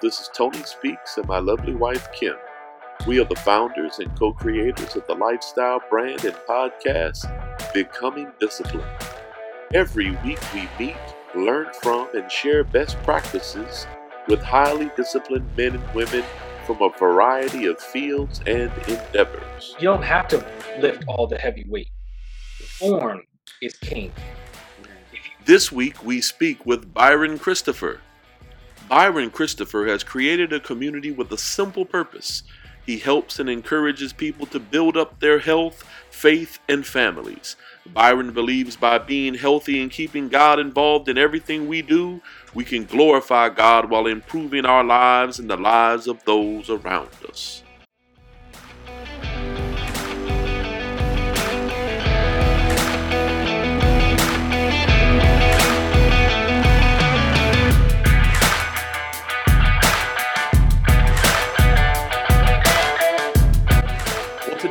this is Tony Speaks and my lovely wife Kim. We are the founders and co creators of the lifestyle brand and podcast, Becoming Disciplined. Every week we meet, learn from, and share best practices with highly disciplined men and women from a variety of fields and endeavors. You don't have to lift all the heavy weight. Form is king. This week we speak with Byron Christopher. Byron Christopher has created a community with a simple purpose. He helps and encourages people to build up their health, faith, and families. Byron believes by being healthy and keeping God involved in everything we do, we can glorify God while improving our lives and the lives of those around us.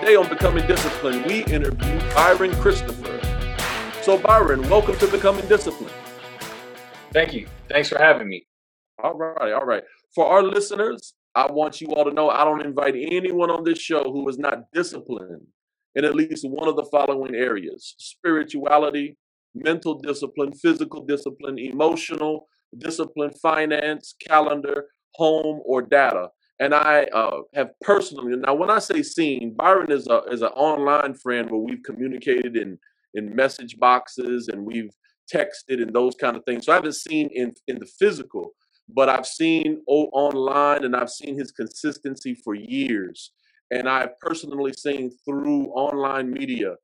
Today on Becoming Disciplined, we interview Byron Christopher. So, Byron, welcome to Becoming Disciplined. Thank you. Thanks for having me. All right, all right. For our listeners, I want you all to know I don't invite anyone on this show who is not disciplined in at least one of the following areas spirituality, mental discipline, physical discipline, emotional discipline, finance, calendar, home, or data. And I uh, have personally now, when I say seen, Byron is a is an online friend where we've communicated in in message boxes and we've texted and those kind of things. So I haven't seen in in the physical, but I've seen online and I've seen his consistency for years. And I've personally seen through online media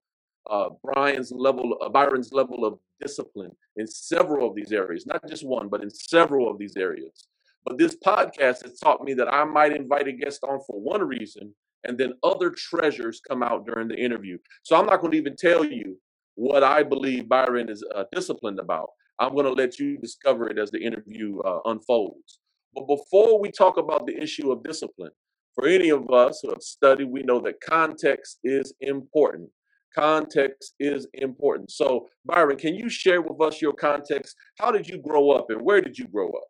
uh, Brian's level, uh, Byron's level of discipline in several of these areas, not just one, but in several of these areas. But this podcast has taught me that I might invite a guest on for one reason, and then other treasures come out during the interview. So I'm not going to even tell you what I believe Byron is uh, disciplined about. I'm going to let you discover it as the interview uh, unfolds. But before we talk about the issue of discipline, for any of us who have studied, we know that context is important. Context is important. So, Byron, can you share with us your context? How did you grow up and where did you grow up?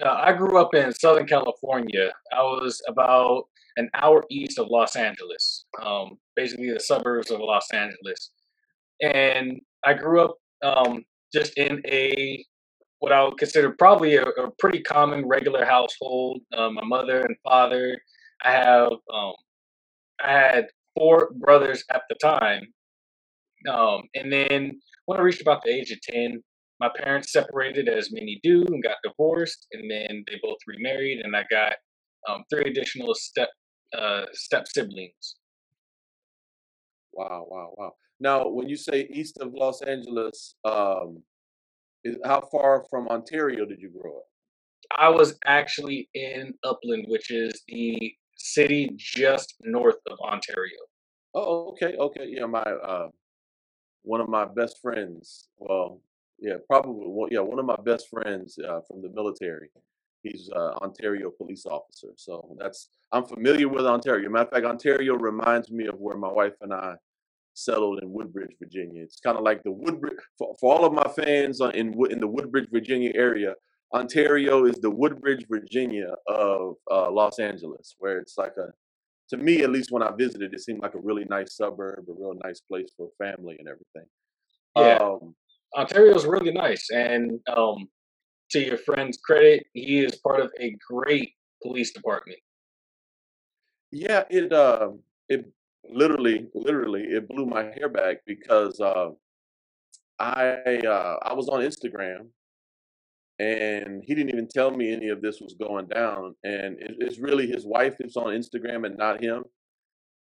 Uh, I grew up in Southern California. I was about an hour east of Los Angeles, um, basically the suburbs of Los Angeles. And I grew up um, just in a what I would consider probably a, a pretty common regular household. Um, my mother and father. I have um, I had four brothers at the time, um, and then when I reached about the age of ten, my parents separated as many do and got divorced, and then they both remarried, and I got um, three additional step uh, step siblings. Wow, wow, wow. Now, when you say east of Los Angeles, um, is, how far from Ontario did you grow up? I was actually in Upland, which is the city just north of Ontario. Oh, okay, okay. Yeah, my uh, one of my best friends. Well, yeah, probably. One, yeah, one of my best friends uh, from the military. He's uh, Ontario police officer. So that's I'm familiar with Ontario. Matter of fact, Ontario reminds me of where my wife and I settled in Woodbridge, Virginia. It's kind of like the Woodbridge for, for all of my fans in in the Woodbridge, Virginia area. Ontario is the Woodbridge, Virginia of uh, Los Angeles, where it's like a to me, at least when I visited, it seemed like a really nice suburb, a real nice place for family and everything. Yeah, Um, Ontario is really nice, and um, to your friend's credit, he is part of a great police department. yeah, it um, it literally, literally, it blew my hair back because uh, I uh, I was on Instagram and he didn't even tell me any of this was going down, and it, it's really his wife who's on Instagram and not him.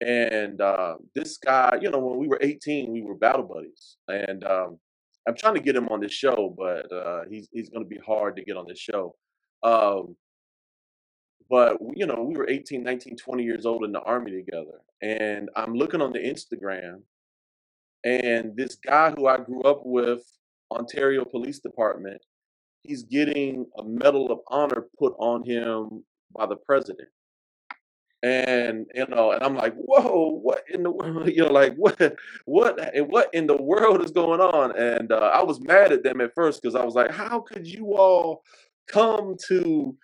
And uh, this guy, you know, when we were 18, we were battle buddies, and um, I'm trying to get him on this show, but uh, he's he's going to be hard to get on this show. Um, but you know, we were 18, 19, 20 years old in the army together, and I'm looking on the Instagram, and this guy who I grew up with, Ontario Police Department, he's getting a Medal of Honor put on him by the president and you know, and I'm like, whoa, what in the world? You know, like what, what, what in the world is going on? And uh, I was mad at them at first because I was like, how could you all come to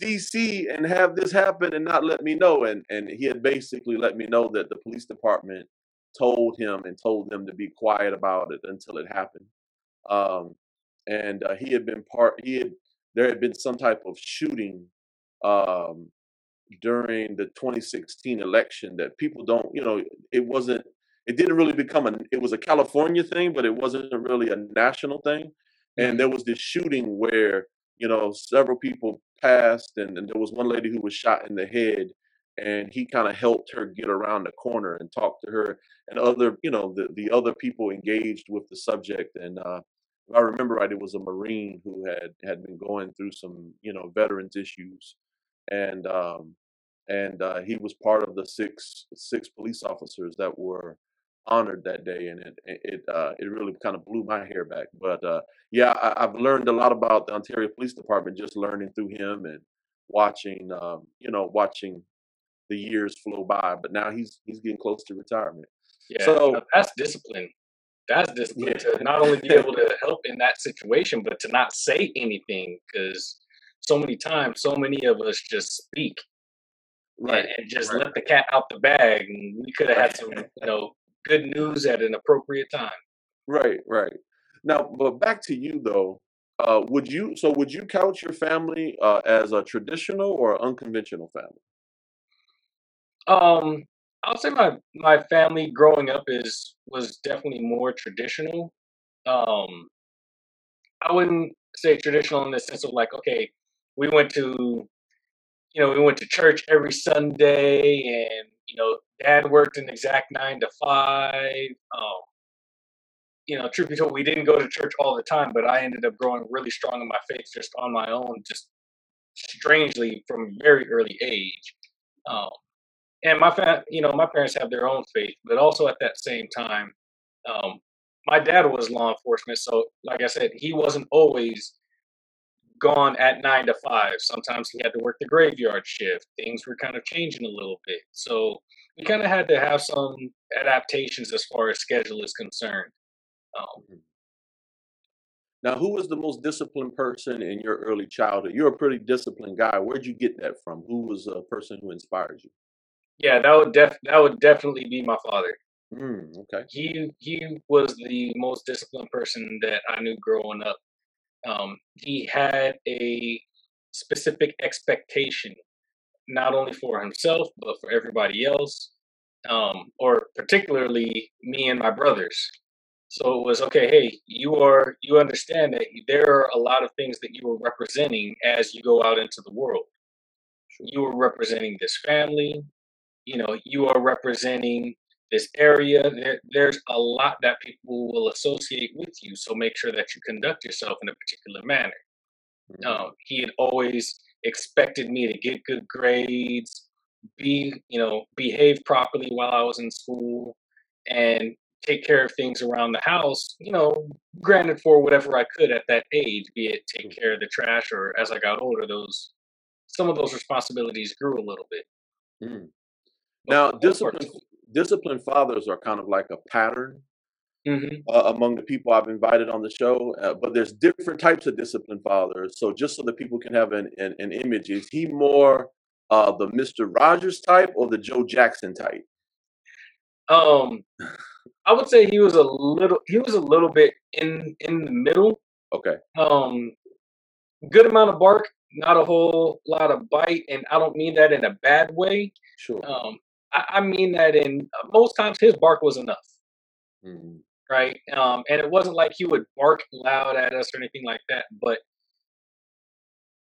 DC and have this happen and not let me know. And and he had basically let me know that the police department told him and told them to be quiet about it until it happened. Um, and uh, he had been part. He had there had been some type of shooting um, during the 2016 election that people don't. You know, it wasn't. It didn't really become a. It was a California thing, but it wasn't really a national thing. And there was this shooting where you know several people passed, and, and there was one lady who was shot in the head, and he kind of helped her get around the corner and talk to her, and other you know the the other people engaged with the subject, and uh, if I remember right, it was a Marine who had had been going through some you know veterans issues, and um, and uh, he was part of the six six police officers that were honored that day, and it it uh, it really kind of blew my hair back. But uh, yeah, I, I've learned a lot about the Ontario Police Department just learning through him and watching um, you know watching the years flow by. But now he's he's getting close to retirement. Yeah, So that's discipline. That's discipline yeah, to not only be able to help in that situation, but to not say anything. Because so many times, so many of us just speak right, and just right, let the cat out the bag. And we could have right. had some, you know, good news at an appropriate time. Right, right. Now, but back to you though. Uh, would you so would you couch your family uh, as a traditional or unconventional family? Um, I would say my my family growing up is was definitely more traditional. Um, I wouldn't say traditional in the sense of like, okay, we went to you know, we went to church every Sunday, and you know, Dad worked an exact nine to five. Um, you know, truth be told, we didn't go to church all the time, but I ended up growing really strong in my faith just on my own, just strangely from a very early age. Um, and my fa- you know, my parents have their own faith, but also at that same time, um, my dad was law enforcement, so like I said, he wasn't always gone at nine to five. Sometimes he had to work the graveyard shift. Things were kind of changing a little bit. So we kind of had to have some adaptations as far as schedule is concerned. Um, Mhm. Now, who was the most disciplined person in your early childhood? You're a pretty disciplined guy. Where'd you get that from? Who was a person who inspired you? yeah, that would def that would definitely be my father. Mm, okay. He he was the most disciplined person that I knew growing up. Um, he had a specific expectation, not only for himself but for everybody else, um, or particularly me and my brothers. So it was okay. Hey, you are you understand that there are a lot of things that you are representing as you go out into the world. You are representing this family. You know, you are representing this area. There, there's a lot that people will associate with you. So make sure that you conduct yourself in a particular manner. hmm Um, he had always expected me to get good grades, be, you know, behave properly while I was in school, and take care of things around the house, you know, granted for whatever I could at that age, be it take Sure. care of the trash or as I got older, those some of those responsibilities grew a little bit. Mm. Now, for the most part, disciplined fathers are kind of like a pattern hmm uh, among the people I've invited on the show. Uh, but there's different types of disciplined fathers. So just so that people can have an, an, an image, is he more uh, the Mister Rogers type or the Joe Jackson type? um, I would say he was a little he was a little bit in in the middle. Okay, Um, good amount of bark, not a whole lot of bite, and I don't mean that in a bad way. sure. Um, I, I mean that in most times his bark was enough, Mm, right? Um, and it wasn't like he would bark loud at us or anything like that, but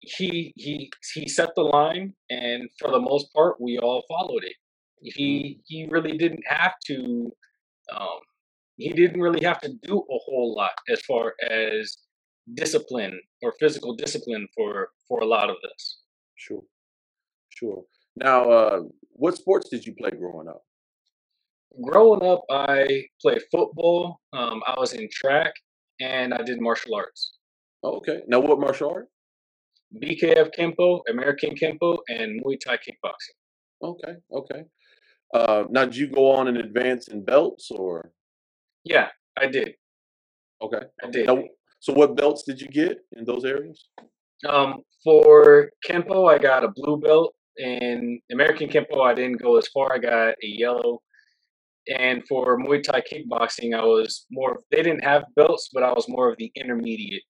he he he set the line, and for the most part, we all followed it. He he really didn't have to. Um, he didn't really have to do a whole lot as far as discipline or physical discipline for for a lot of this. sure, sure. Now, uh, what sports did you play growing up? Growing up, I played football. Um, I was in track, and I did martial arts. Okay. Now, what martial art? BKF Kempo, American Kempo, and Muay Thai kickboxing. Okay, okay. Uh, now, did you go on and advance in belts or? Yeah, I did. Okay, I did. Now, so what belts did you get in those areas? Um, for Kempo, I got a blue belt. In American Kempo, I didn't go as far. I got a yellow. And for Muay Thai kickboxing, I was more. They didn't have belts, but I was more of the intermediate,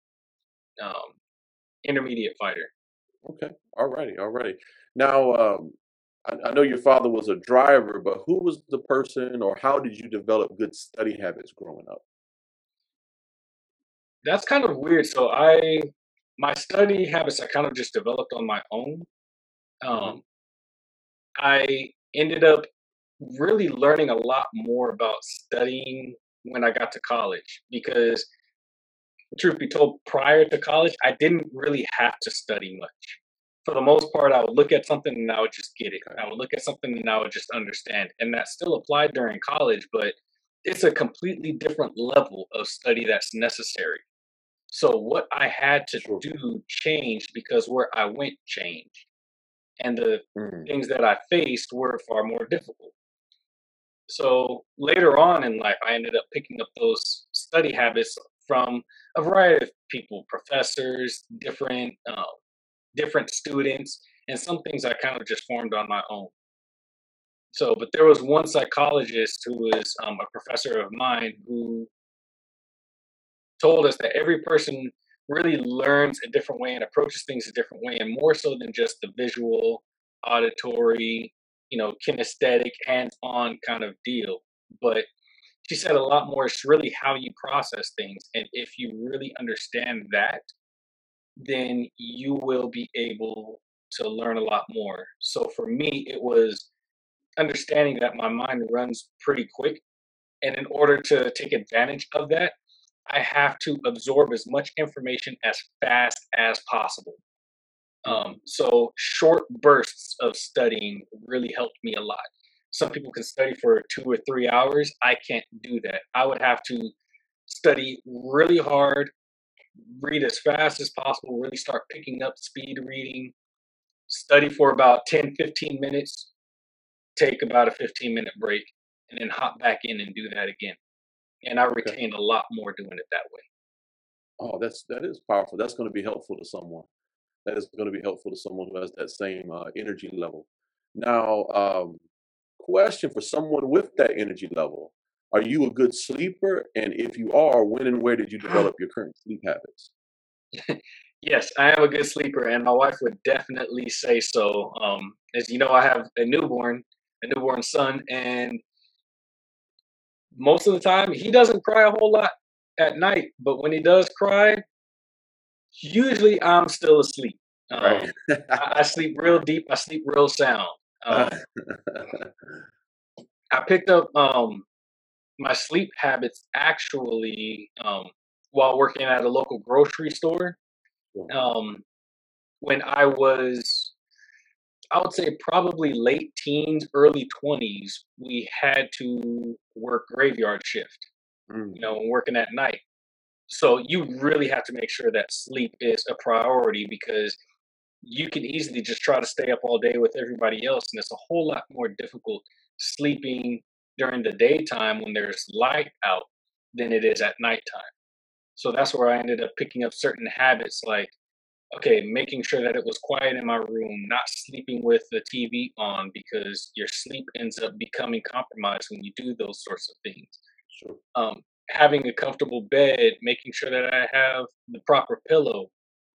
um, intermediate fighter. Okay. All righty. All righty. Now, um, I, I know your father was a driver, but who was the person, or how did you develop good study habits growing up? That's kind of weird. So I, my study habits, I kind of just developed on my own. Hmm Um, I ended up really learning a lot more about studying when I got to college because, truth be told, prior to college, I didn't really have to study much. For the most part, I would look at something and I would just get it. I would look at something and I would just understand. And that still applied during college, but it's a completely different level of study that's necessary. So, what I had to do changed because where I went changed. And the Mm, things that I faced were far more difficult. So later on in life, I ended up picking up those study habits from a variety of people, professors, different uh, different students, and some things I kind of just formed on my own. So, but there was one psychologist who was um, a professor of mine who told us that every person really learns a different way and approaches things a different way, and more so than just the visual, auditory, you know, kinesthetic, hands-on kind of deal. But she said a lot more. It's really how you process things, and if you really understand that, then you will be able to learn a lot more. So for me, it was understanding that my mind runs pretty quick, and in order to take advantage of that, I have to absorb as much information as fast as possible. Um, so short bursts of studying really helped me a lot. Some people can study for two or three hours. I can't do that. I would have to study really hard, read as fast as possible, really start picking up speed reading, study for about 10, 15 minutes, take about a 15 minute break, and then hop back in and do that again. And I Okay. retained a lot more doing it that way. Oh, that's that is powerful. That's going to be helpful to someone. That is going to be helpful to someone who has that same uh, energy level. Now, um, question for someone with that energy level: Are you a good sleeper? And if you are, when and where did you develop your current sleep habits? Yes, I am a good sleeper, and my wife would definitely say so. Um, as you know, I have a newborn, a newborn son, and most of the time he doesn't cry a whole lot at night. But when he does cry, usually I'm still asleep. Right. Um, I, I sleep real deep. I sleep real sound. Um, I picked up um, my sleep habits actually um, while working at a local grocery store. Um, when I was I would say probably late teens, early 20s, we had to work graveyard shift, you Mm, know, working at night. So you really have to make sure that sleep is a priority because you can easily just try to stay up all day with everybody else. And it's a whole lot more difficult sleeping during the daytime when there's light out than it is at nighttime. So that's where I ended up picking up certain habits like okay, making sure that it was quiet in my room, not sleeping with the TV on because your sleep ends up becoming compromised when you do those sorts of things. sure. Um, having a comfortable bed, making sure that I have the proper pillow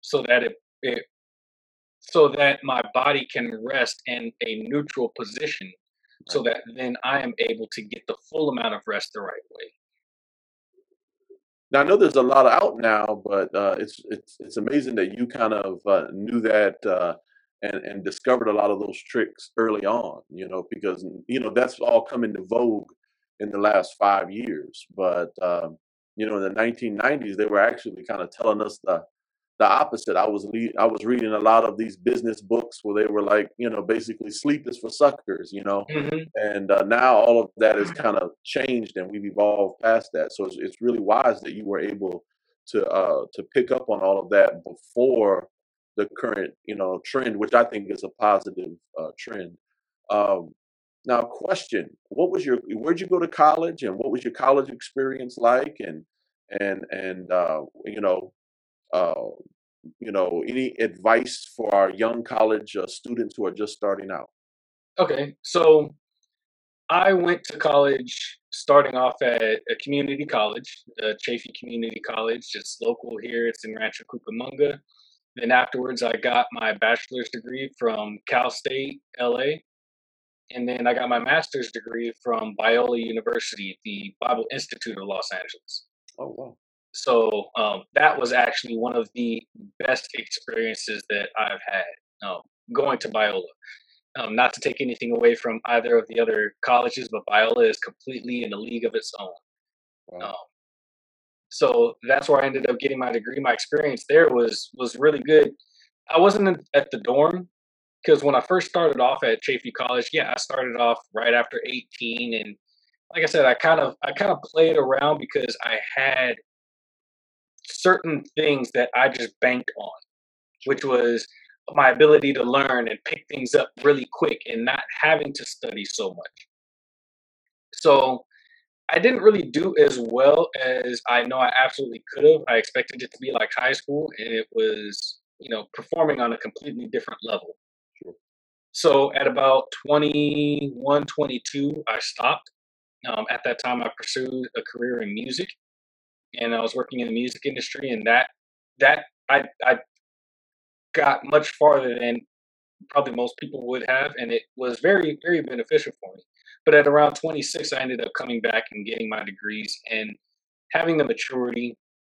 so that it, it so that my body can rest in a neutral position Right. so that then I am able to get the full amount of rest the right way. Now I know there's a lot out now, but uh, it's it's it's amazing that you kind of uh, knew that uh, and and discovered a lot of those tricks early on. You know, because you know that's all come into vogue in the last five years. But um, you know, in the 1990s, they were actually kind of telling us the the opposite. I was le- I was reading a lot of these business books where they were like, you know, basically sleep is for suckers. You know, hmm and uh, now all of that is kind of changed and we've evolved past that so it's, it's really wise that you were able to uh to pick up on all of that before the current you know trend which i think is a positive uh, trend um now question what was your where'd you go to college and what was your college experience like and and and uh you know uh you know, any advice for our young college uh, students who are just starting out? Okay, so I went to college starting off at a community college, uh, Chaffey Community College. It's local here. It's in Rancho Cucamonga. Then afterwards, I got my bachelor's degree from Cal State, LA. And then I got my master's degree from Biola University, the Bible Institute of Los Angeles. Oh, wow. So um, that was actually one of the best experiences that I've had um, going to Biola. Um, not to take anything away from either of the other colleges, but Biola is completely in a league of its own. Wow. Um, so that's where I ended up getting my degree. My experience there was was really good. I wasn't at the dorm because when I first started off at Chaffey College, yeah, I started off right after 18, and like I said, I kind of I kind of played around because I had certain things that I just banked on, which was my ability to learn and pick things up really quick and not having to study so much. So I didn't really do as well as I know I absolutely could have. I expected it to be like high school, and it was, you know, performing on a completely different level. Sure. So at about 21, 22, I stopped. Um, at that time, I pursued a career in music, and I was working in the music industry, and that that I I got much farther than probably most people would have, and it was very very beneficial for me. But at around 26, I ended up coming back and getting my degrees and having the maturity,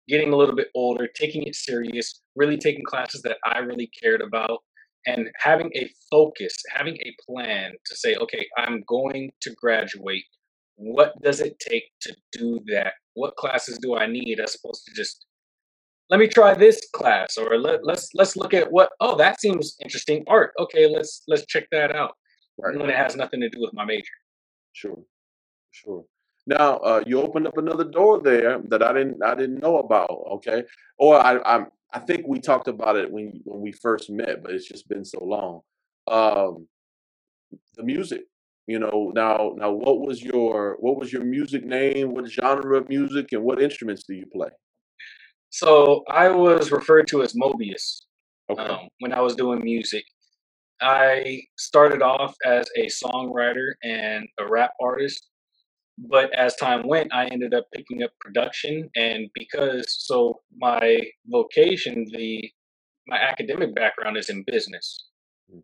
getting a little bit older, taking it serious, really taking classes that I really cared about, and having a focus, having a plan to say, okay, I'm going to graduate. What does it take to do that? What classes do I need as opposed to just let me try this class or let, let's let's look at what oh that seems interesting art okay let's let's check that out Right. when it has nothing to do with my major Sure. Sure. Now, uh, you opened up another door there that I didn't I didn't know about. Okay, or I I'm, I think we talked about it when when we first met, but it's just been so long. Um, the music, you know. Now, now, what was your what was your music name? What genre of music, and what instruments do you play? so i was referred to as mobius Okay. um, when i was doing music i started off as a songwriter and a rap artist but as time went i ended up picking up production and because so my vocation the my academic background is in business Mhm.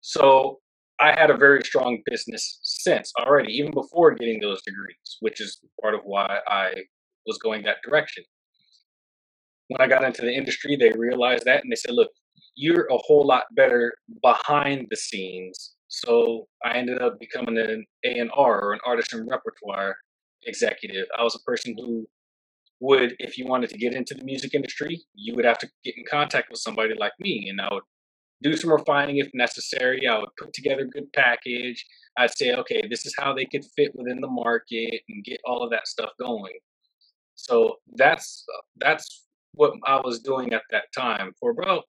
so i had a very strong business sense already even before getting those degrees which is part of why i was going that direction. When i got into the industry they realized that and they said look you're a whole lot better behind the scenes. So i ended up becoming an a&r or an artist and repertoire executive. I was a person who would if you wanted to get into the music industry you would have to get in contact with somebody like me and i would do some refining if necessary i would put together a good package i'd say okay this is how they could fit within the market and get all of that stuff going so that's that's what i was doing at that time for about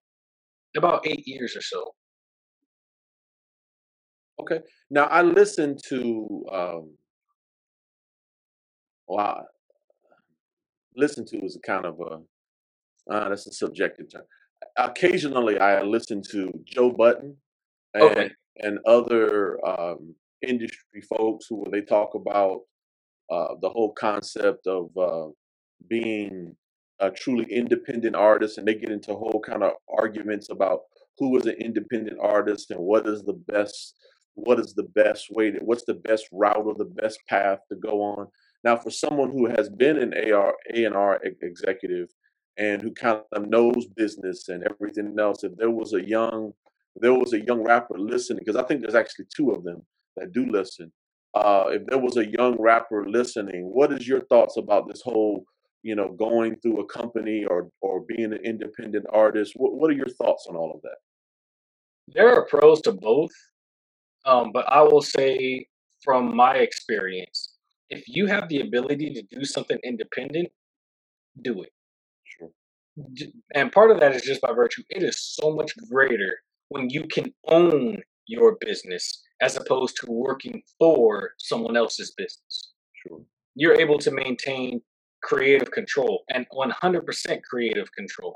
about eight years or so Okay. Now, I listened to um, wow, listen to is a kind of a uh, that's a subjective term. Occasionally, I listen to Joe Budden okay and and other um, industry folks who they talk about uh, the whole concept of uh, being a truly independent artist, and they get into whole kind of arguments about who is an independent artist and what is the best what is the best way to what's the best route or the best path to go on. Now, for someone who has been an AR A and R executive and who kind of knows business and everything else, if there was a young there was a young rapper listening, because I think there's actually two of them that do listen. Uh, if there was a young rapper listening, what is your thoughts about this whole, you know, going through a company or or being an independent artist? What what are your thoughts on all of that? there are pros to both um, but i will say from my experience if you have the ability to do something independent do it and part of that is just by virtue it is so much greater when you can own your business as opposed to working for someone else's business Sure. you're able to maintain creative control and 100% creative control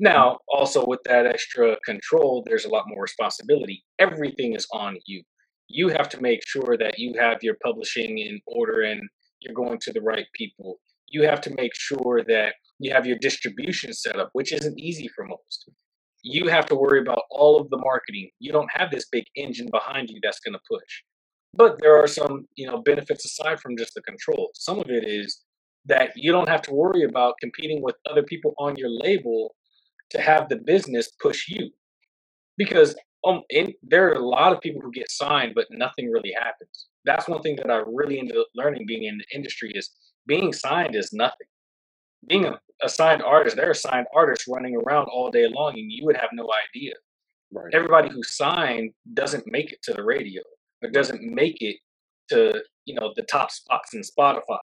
Now, also with that extra control, there's a lot more responsibility. Everything is on you. You have to make sure that you have your publishing in order and you're going to the right people. You have to make sure that you have your distribution set up, which isn't easy for most. You have to worry about all of the marketing. You don't have this big engine behind you that's going to push. But there are some, you know, benefits aside from just the control. Some of it is that you don't have to worry about competing with other people on your label to have the business push you. Because um, in, there are a lot of people who get signed, but nothing really happens. That's one thing that I really ended up learning being in the industry is being signed is nothing. Being a, a signed artist, there are signed artists running around all day long, and you would have no idea. Right. Everybody who signed doesn't make it to the radio or doesn't make it to you know the top spots in Spotify.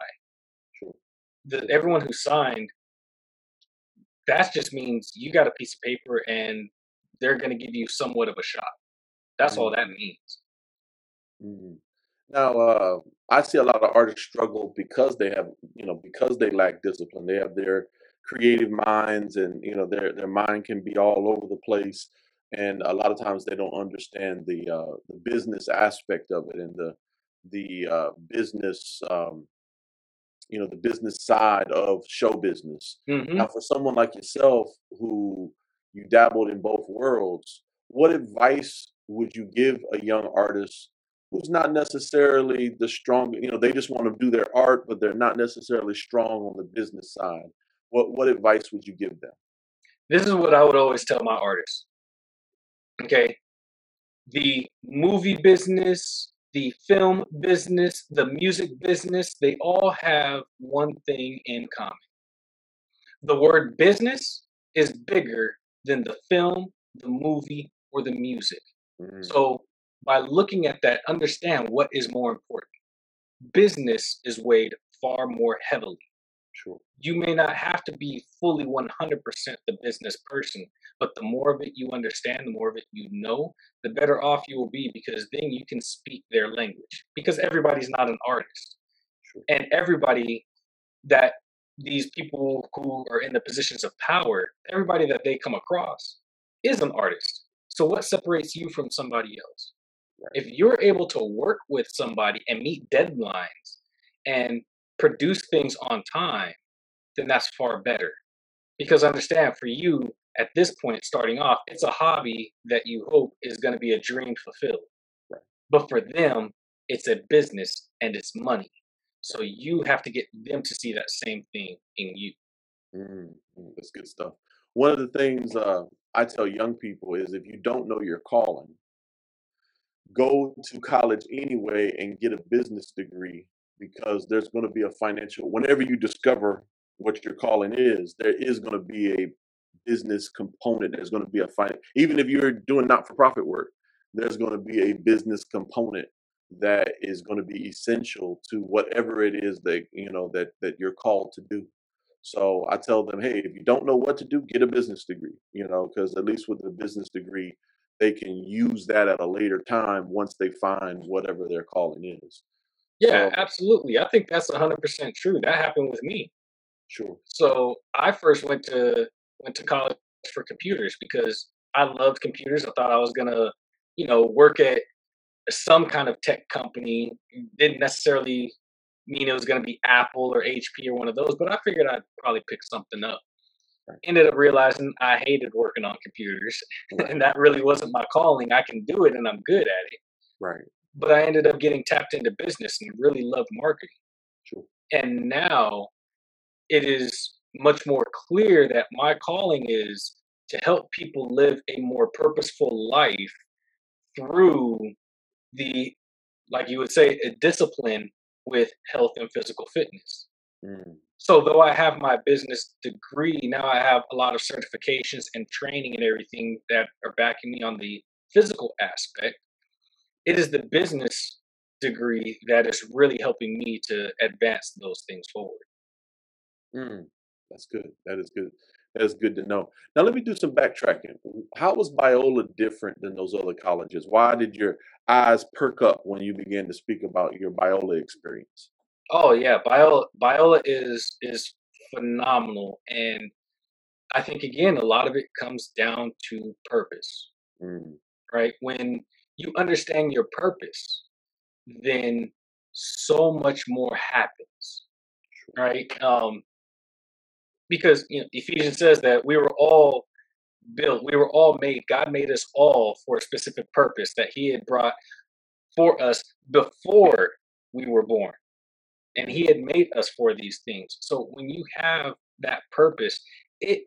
The, everyone who signed, that just means you got a piece of paper and they're going to give you somewhat of a shot. That's all Mhm. that means. Mhm. Now, uh, I see a lot of artists struggle because they have, you know, because they lack discipline. They have their creative minds, and you know, their their mind can be all over the place. And a lot of times, they don't understand the uh, the business aspect of it and the the uh, business, um, you know, the business side of show business. Now, for someone like yourself who you dabbled in both worlds, what advice would you give a young artist who's not necessarily the strong, you know, they just want to do their art, but they're not necessarily strong on the business side? What what advice would you give them? This is what I would always tell my artists. Okay, the movie business, the film business, the music business, they all have one thing in common. The word business is bigger than the film, the movie, or the music. Mm, So, by looking at that, understand what is more important. Business is weighed far more heavily. sure. You may not have to be fully 100% the business person, but the more of it you understand, the more of it you know, the better off you will be because then you can speak their language. Because everybody's not an artist. Sure. And everybody that these people who are in the positions of power, everybody that they come across is an artist. So, what separates you from somebody else? If you're able to work with somebody and meet deadlines and produce things on time, then that's far better. Because understand, for you at this point, starting off, it's a hobby that you hope is going to be a dream fulfilled. Right. But for them, it's a business and it's money. So you have to get them to see that same thing in you. Mm, that's good stuff. One of the things uh, I tell young people is if you don't know your calling, go to college anyway and get a business degree because there's going to be a financial whenever you discover what your calling is there is going to be a business component there's going to be a fin- even if you're doing not-for-profit work there's going to be a business component that is going to be essential to whatever it is that you know that that you're called to do. So i tell them hey if you don't know what to do get a business degree you know because at least with a business degree they can use that at a later time once they find whatever their calling is. Yeah, So, absolutely. I think that's 100% true. That happened with me. sure. So I first went to went to college for computers because I loved computers. I thought I was gonna, you know, work at some kind of tech company. Didn't necessarily mean it was gonna be Apple or HP or one of those, but I figured I'd probably pick something up. Ended up realizing I hated working on computers, Right. and that really wasn't my calling. I can do it, and I'm good at it. Right. But I ended up getting tapped into business and really loved marketing. Sure. And now it is much more clear that my calling is to help people live a more purposeful life through the, like you would say, a discipline with health and physical fitness. Mm, So, though I have my business degree, now I have a lot of certifications and training and everything that are backing me on the physical aspect. It is the business degree that is really helping me to advance those things forward. mm, that's good. That is good. That is good to know. Now let me do some backtracking. How was Biola different than those other colleges? Why did your eyes perk up when you began to speak about your Biola experience? Oh yeah, Biola Biola is is phenomenal, and I think again, a lot of it comes down to purpose, Mm, right? When you understand your purpose, then so much more happens, right? Um, because you know, Ephesians says that we were all built, we were all made. God made us all for a specific purpose that He had brought for us before we were born, and He had made us for these things. So when you have that purpose, it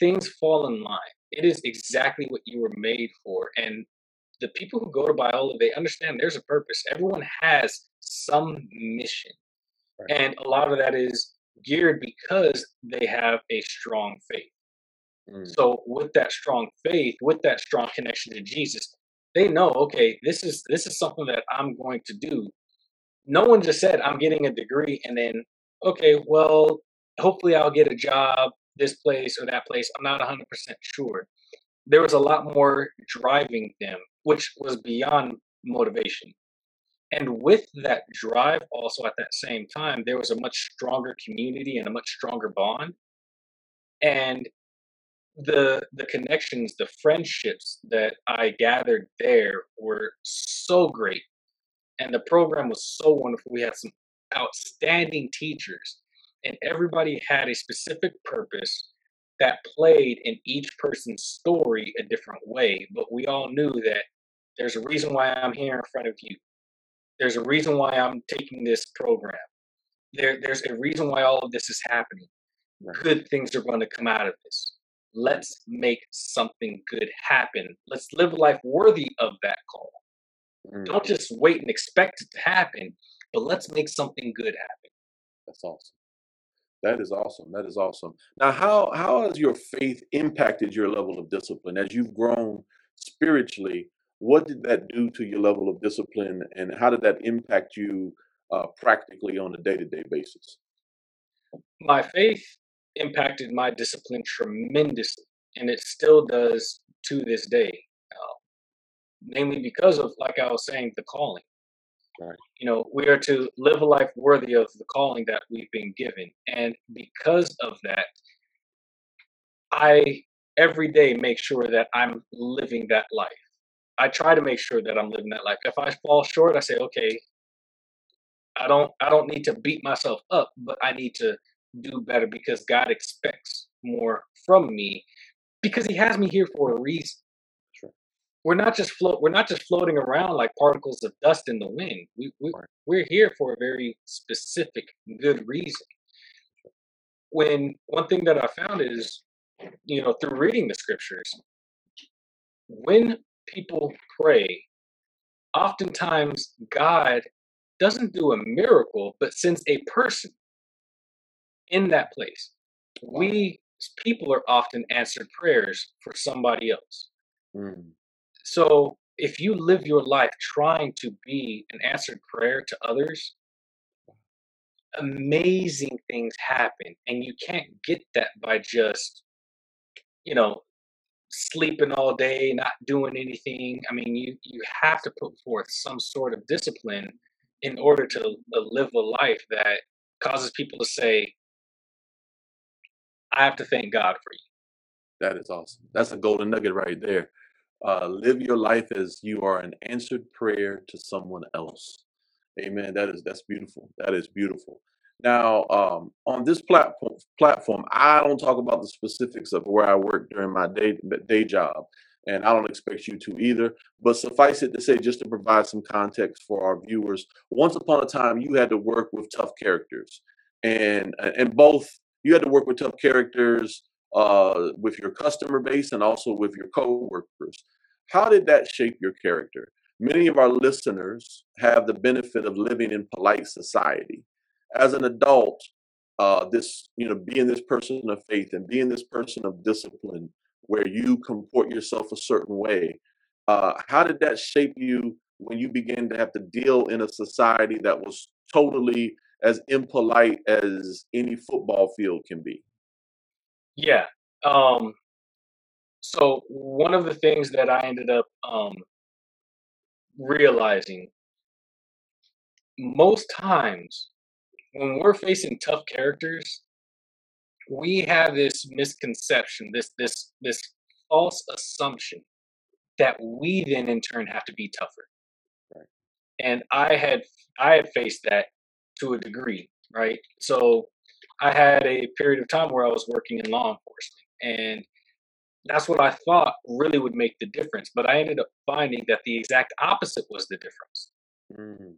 things fall in line. It is exactly what you were made for, and the people who go to Biola, they understand there's a purpose. Everyone has some mission Right. and a lot of that is geared because they have a strong faith. Mm, So with that strong faith, with that strong connection to Jesus, they know, okay, this is this is something that I'm going to do. No one just said I'm getting a degree and then okay, well, hopefully I'll get a job this place or that place. I'm not 100% sure. There was a lot more driving them, which was beyond motivation. And with that drive, also at that same time, there was a much stronger community and a much stronger bond. And the the connections, the friendships that I gathered there were so great. And the program was so wonderful. We had some outstanding teachers, and everybody had a specific purpose that played in each person's story a different way. But we all knew that there's a reason why I'm here in front of you there's a reason why I'm taking this program. There, there's a reason why all of this is happening. right. Good things are going to come out of this. Let's make something good happen. Let's live a life worthy of that call. Mm, Don't just wait and expect it to happen, but let's make something good happen. that's awesome. That is awesome. That is awesome. Now, how how has your faith impacted your level of discipline as you've grown spiritually? What did that do to your level of discipline, and how did that impact you uh, practically on a day to day basis? My faith impacted my discipline tremendously, and it still does to this day. Namely because of, like I was saying, the calling. Right. You know, we are to live a life worthy of the calling that we've been given. And because of that, I every day make sure that I'm living that life. I try to make sure that I'm living that life. If I fall short, I say, okay, I don't I don't need to beat myself up, but I need to do better because God expects more from me because he has me here for a reason. We're not just float we're not just floating around like particles of dust in the wind. we, we we're here for a very specific good reason. When one thing that I found is, you know, through reading the scriptures, when people pray, oftentimes God doesn't do a miracle, but sends a person in that place. We people are often answered prayers for somebody else. Mm, So if you live your life trying to be an answered prayer to others, amazing things happen. And you can't get that by just, you know, sleeping all day, not doing anything. I mean, you you have to put forth some sort of discipline in order to live a life that causes people to say, "I have to thank God for you." that is awesome. That's a golden nugget right there. Uh, live your life as you are an answered prayer to someone else. Amen. That is that's beautiful. That is beautiful. Now, um, on this platform, platform, I don't talk about the specifics of where I work during my day day job, and I don't expect you to either. But suffice it to say, just to provide some context for our viewers, once upon a time, you had to work with tough characters, and and both you had to work with tough characters uh, with your customer base and also with your coworkers. How did that shape your character? Many of our listeners have the benefit of living in polite society. As an adult, uh, this you know, being this person of faith and being this person of discipline, where you comport yourself a certain way, uh, how did that shape you when you began to have to deal in a society that was totally as impolite as any football field can be? Yeah. Um, so one of the things that I ended up um, realizing most times when we're facing tough characters, we have this misconception, this this this false assumption that we then in turn have to be tougher. Right. And I had I had faced that to a degree, right? So I had a period of time where I was working in law enforcement and that's what I thought really would make the difference. But I ended up finding that the exact opposite was the difference. Mm,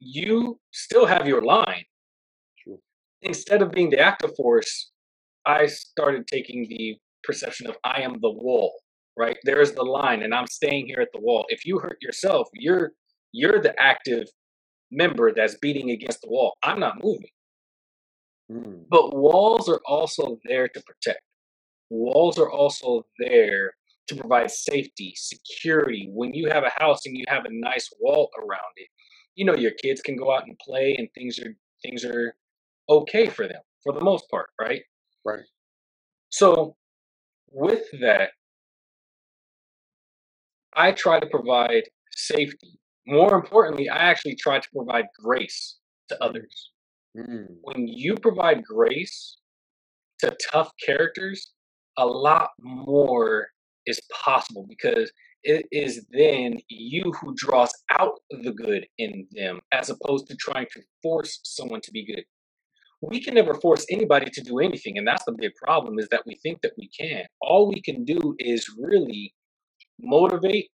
You still have your line. sure. Instead of being the active force, I started taking the perception of I am the wall, right? There is the line and I'm staying here at the wall. If you hurt yourself, you're you're the active member that's beating against the wall. I'm not moving. Mm, But walls are also there to protect. Walls are also there to provide safety, security. When you have a house and you have a nice wall around it, you know your kids can go out and play and things are things are okay for them for the most part, right? right. So with that, I try to provide safety. More importantly, I actually try to provide grace to others. Mm, When you provide grace to tough characters, a lot more is possible because it is then you who draws out the good in them as opposed to trying to force someone to be good. We can never force anybody to do anything, and that's the big problem is that we think that we can. All we can do is really motivate,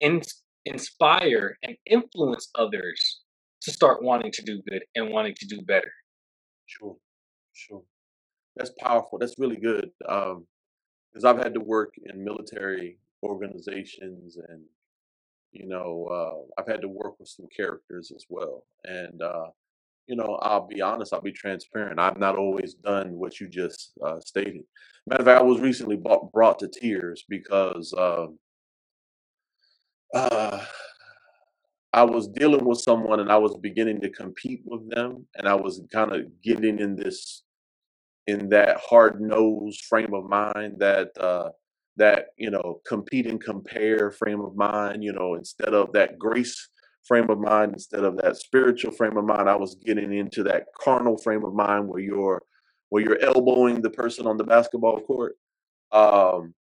ins- inspire, and influence others to start wanting to do good and wanting to do better. sure. Sure. That's powerful. That's really good. Um, because I've had to work in military organizations and you know uh, i've had to work with some characters as well and uh, you know i'll be honest i'll be transparent i've not always done what you just uh, stated matter of fact i was recently brought, brought to tears because um, uh, i was dealing with someone and i was beginning to compete with them and i was kind of getting in this in that hard nosed frame of mind that uh that you know compete and compare frame of mind you know instead of that grace frame of mind instead of that spiritual frame of mind i was getting into that carnal frame of mind where you're where you're elbowing the person on the basketball court. Um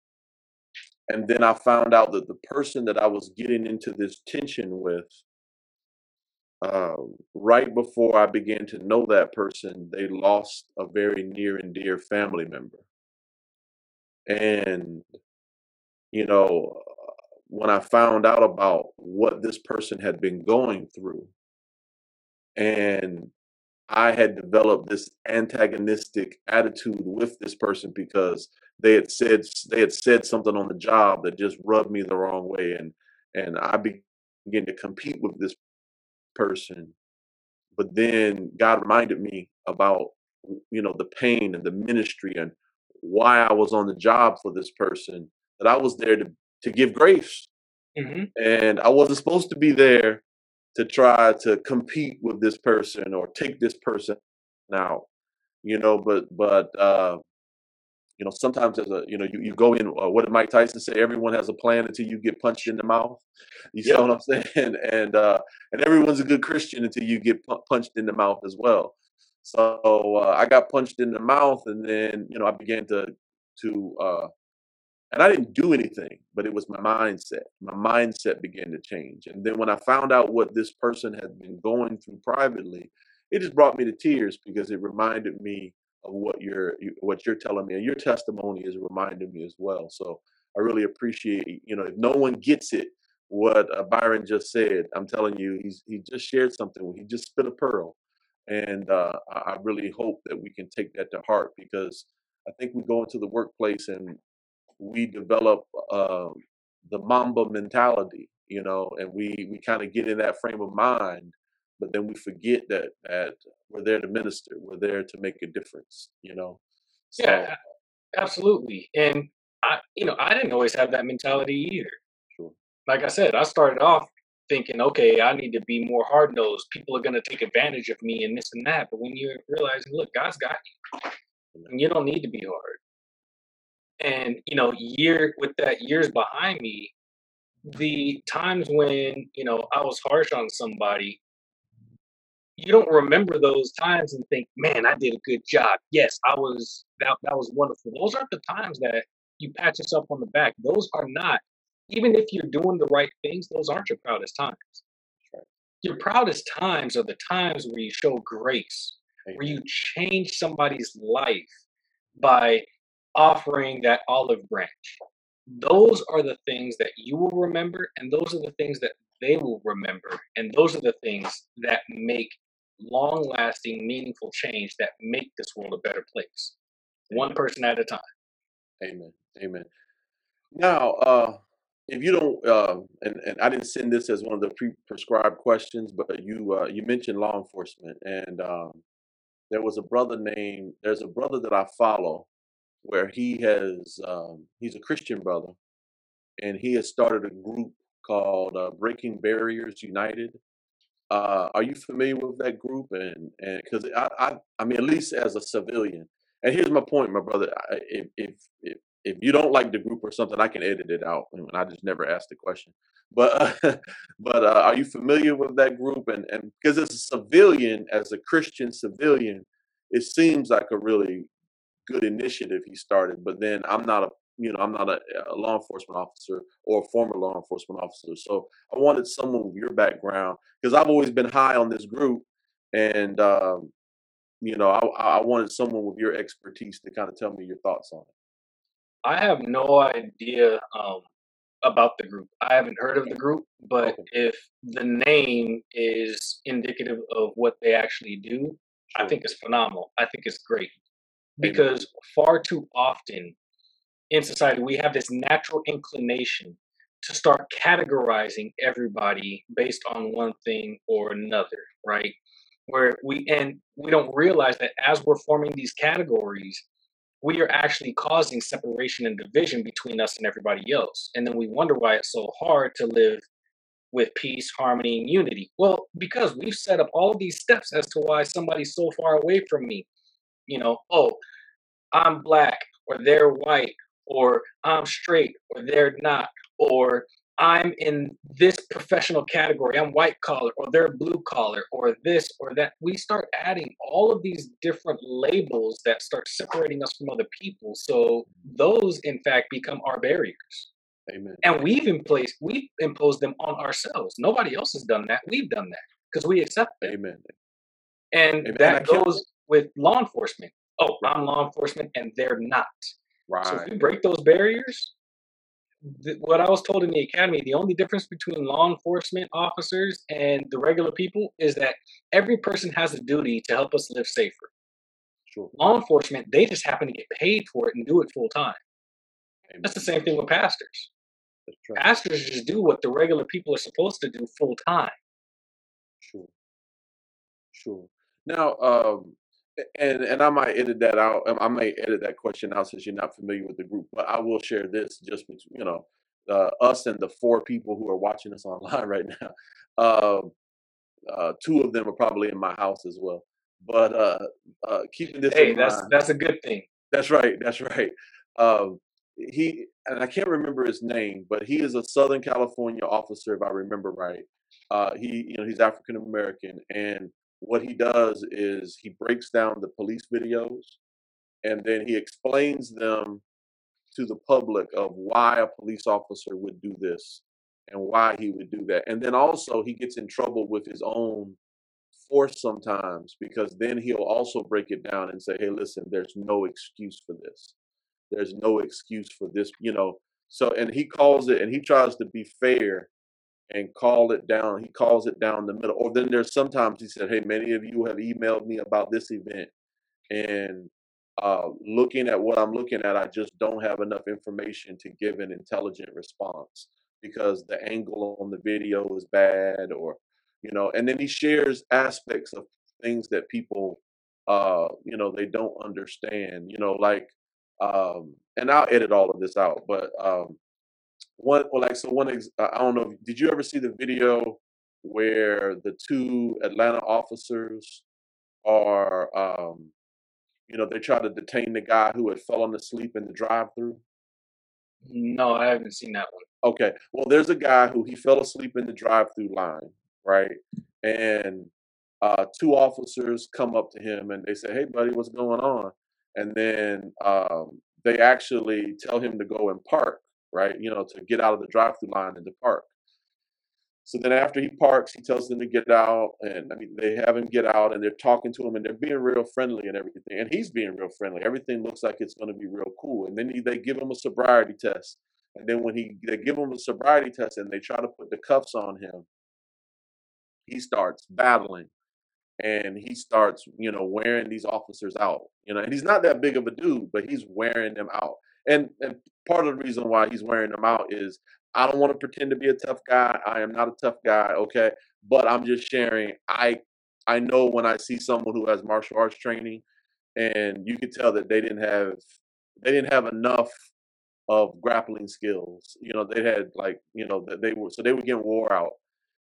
and then i found out that the person that i was getting into this tension with um, right before I began to know that person, they lost a very near and dear family member. And, you know, when I found out about what this person had been going through, and I had developed this antagonistic attitude with this person because they had said they had said something on the job that just rubbed me the wrong way, and and I began to compete with this person but then God reminded me about you know the pain and the ministry and why I was on the job for this person that I was there to to give grace. Hmm and I wasn't supposed to be there to try to compete with this person or take this person out you know but but uh you know sometimes as a you know you, you go in uh, what did Mike Tyson say? Everyone has a plan until you get punched in the mouth. You see what I'm saying? And uh and everyone's a good Christian until you get pu- punched in the mouth as well. So uh, I got punched in the mouth and then you know I began to to uh and I didn't do anything, but it was my mindset. My mindset began to change. And then when I found out what this person had been going through privately, it just brought me to tears because it reminded me of what you're what you're telling me, and your testimony is reminding me as well. So I really appreciate, you know, if no one gets it, what uh, Byron just said, I'm telling you, he's he just shared something. He just spit a pearl, and uh, I I really hope that we can take that to heart because I think we go into the workplace and we develop uh, the Mamba mentality, you know, and we we kind of get in that frame of mind, but then we forget that that we're there to minister, we're there to make a difference, you know. So Yeah, absolutely. And I, you know, I didn't always have that mentality either. sure, Like I said, I started off thinking, okay, I need to be more hard nosed. People are going to take advantage of me and this and that. But when you realize, look, God's got you, and you don't need to be hard. And you know, year with that years behind me, the times when you know I was harsh on somebody, you don't remember those times and think, man, I did a good job. Yes, I was that that was wonderful. Those aren't the times that you pat yourself on the back. Those are not, even if you're doing the right things, those aren't your proudest times. right. Your proudest times are the times where you show grace, where you change somebody's life by offering that olive branch. Those are the things that you will remember, and those are the things that they will remember. And those are the things that make long lasting, meaningful change that make this world a better place, one person at a time. Amen. Amen. Now, uh, if you don't, uh, and, and I didn't send this as one of the pre-prescribed questions, but you uh, you mentioned law enforcement, and um, there was a brother named there's a brother that I follow where he has um, he's a Christian brother, and he has started a group called uh, Breaking Barriers United. Uh, are you familiar with that group? And and because I, I I mean at least as a civilian, and here's my point, my brother. I, if if if you don't like the group or something, I can edit it out. And I just never asked the question. But uh, but uh, are you familiar with that group? And and because as a civilian, as a Christian civilian, it seems like a really good initiative he started. But then I'm not a you know I'm not a, a law enforcement officer or a former law enforcement officer, so I wanted someone with your background because I've always been high on this group, and um, you know I, I wanted someone with your expertise to kind of tell me your thoughts on it. I have no idea um, about the group. I haven't heard of the group, but Okay. if the name is indicative of what they actually do, I think it's phenomenal. I think it's great. Because far too often in society we have this natural inclination to start categorizing everybody based on one thing or another, right? Where we and we don't realize that as we're forming these categories, we are actually causing separation and division between us and everybody else. And then we wonder why it's so hard to live with peace, harmony, and unity. Well, because we've set up all these steps as to why somebody's so far away from me. You know, oh, I'm black or they're white or I'm straight or they're not or I'm in this professional category. I'm white collar or they're blue collar or this or that. We start adding all of these different labels that start separating us from other people. So those in fact become our barriers. Amen. And we've place we've imposed them on ourselves. Nobody else has done that. We've done that because we accept them. Amen. And. That goes with law enforcement. Oh, Right. I'm law enforcement and they're not. Right. So if you break those barriers, th- what I was told in the academy, the only difference between law enforcement officers and the regular people is that every person has a duty to help us live safer. Sure. Law enforcement, they just happen to get paid for it and do it full time. That's the same thing with pastors. Right. Pastors just do what the regular people are supposed to do full time. Sure. Sure. Now, um, and and I might edit that out. um, I may edit that question out since you're not familiar with the group. But I will share this just between you know uh, us and the four people who are watching us online right now. Um, uh, two of them are probably in my house as well. But uh, uh, keeping this Hey, in that's mind, that's a good thing. that's right. That's right. Um, he and I can't remember his name, but he is a Southern California officer, if I remember right. Uh, he, you know, he's African American, and what he does is he breaks down the police videos, and then he explains them to the public of why a police officer would do this and why he would do that. And then also he gets in trouble with his own force sometimes because then he'll also break it down and say, hey, listen, there's no excuse for this. There's no excuse for this, you know. So, and he calls it, and he tries to be fair and call it down. He calls it down the middle. Or then there's sometimes he said, hey, many of you have emailed me about this event. And uh, looking at what I'm looking at, I just don't have enough information to give an intelligent response because the angle on the video is bad or, you know, and then he shares aspects of things that people, uh, you know, they don't understand, you know, like, um, and I'll edit all of this out, but um, one, well, like, so one, ex- I don't know, did you ever see the video where the two Atlanta officers are, um, you know, they tried to detain the guy who had fallen asleep in the drive-through? No, I haven't seen that one. Okay. Well, there's a guy who he fell asleep in the drive-through line, right? And uh, two officers come up to him and they say, "Hey, buddy, what's going on?" And then um, they actually tell him to go and park, right? You know, to get out of the drive-through line and to park. So then after he parks, he tells them to get out, and I mean they have him get out, and they're talking to him, and they're being real friendly and everything, and he's being real friendly. Everything looks like it's going to be real cool, and then he, they give him a sobriety test, and then when he they give him a sobriety test and they try to put the cuffs on him, he starts battling, and he starts you know wearing these officers out, you know, and he's not that big of a dude, but he's wearing them out, and and part of the reason why he's wearing them out is I don't want to pretend to be a tough guy. I am not a tough guy, okay? But I'm just sharing. I I know when I see someone who has martial arts training, and you can tell that they didn't have they didn't have enough of grappling skills. You know, they had like you know they were so they were getting wore out,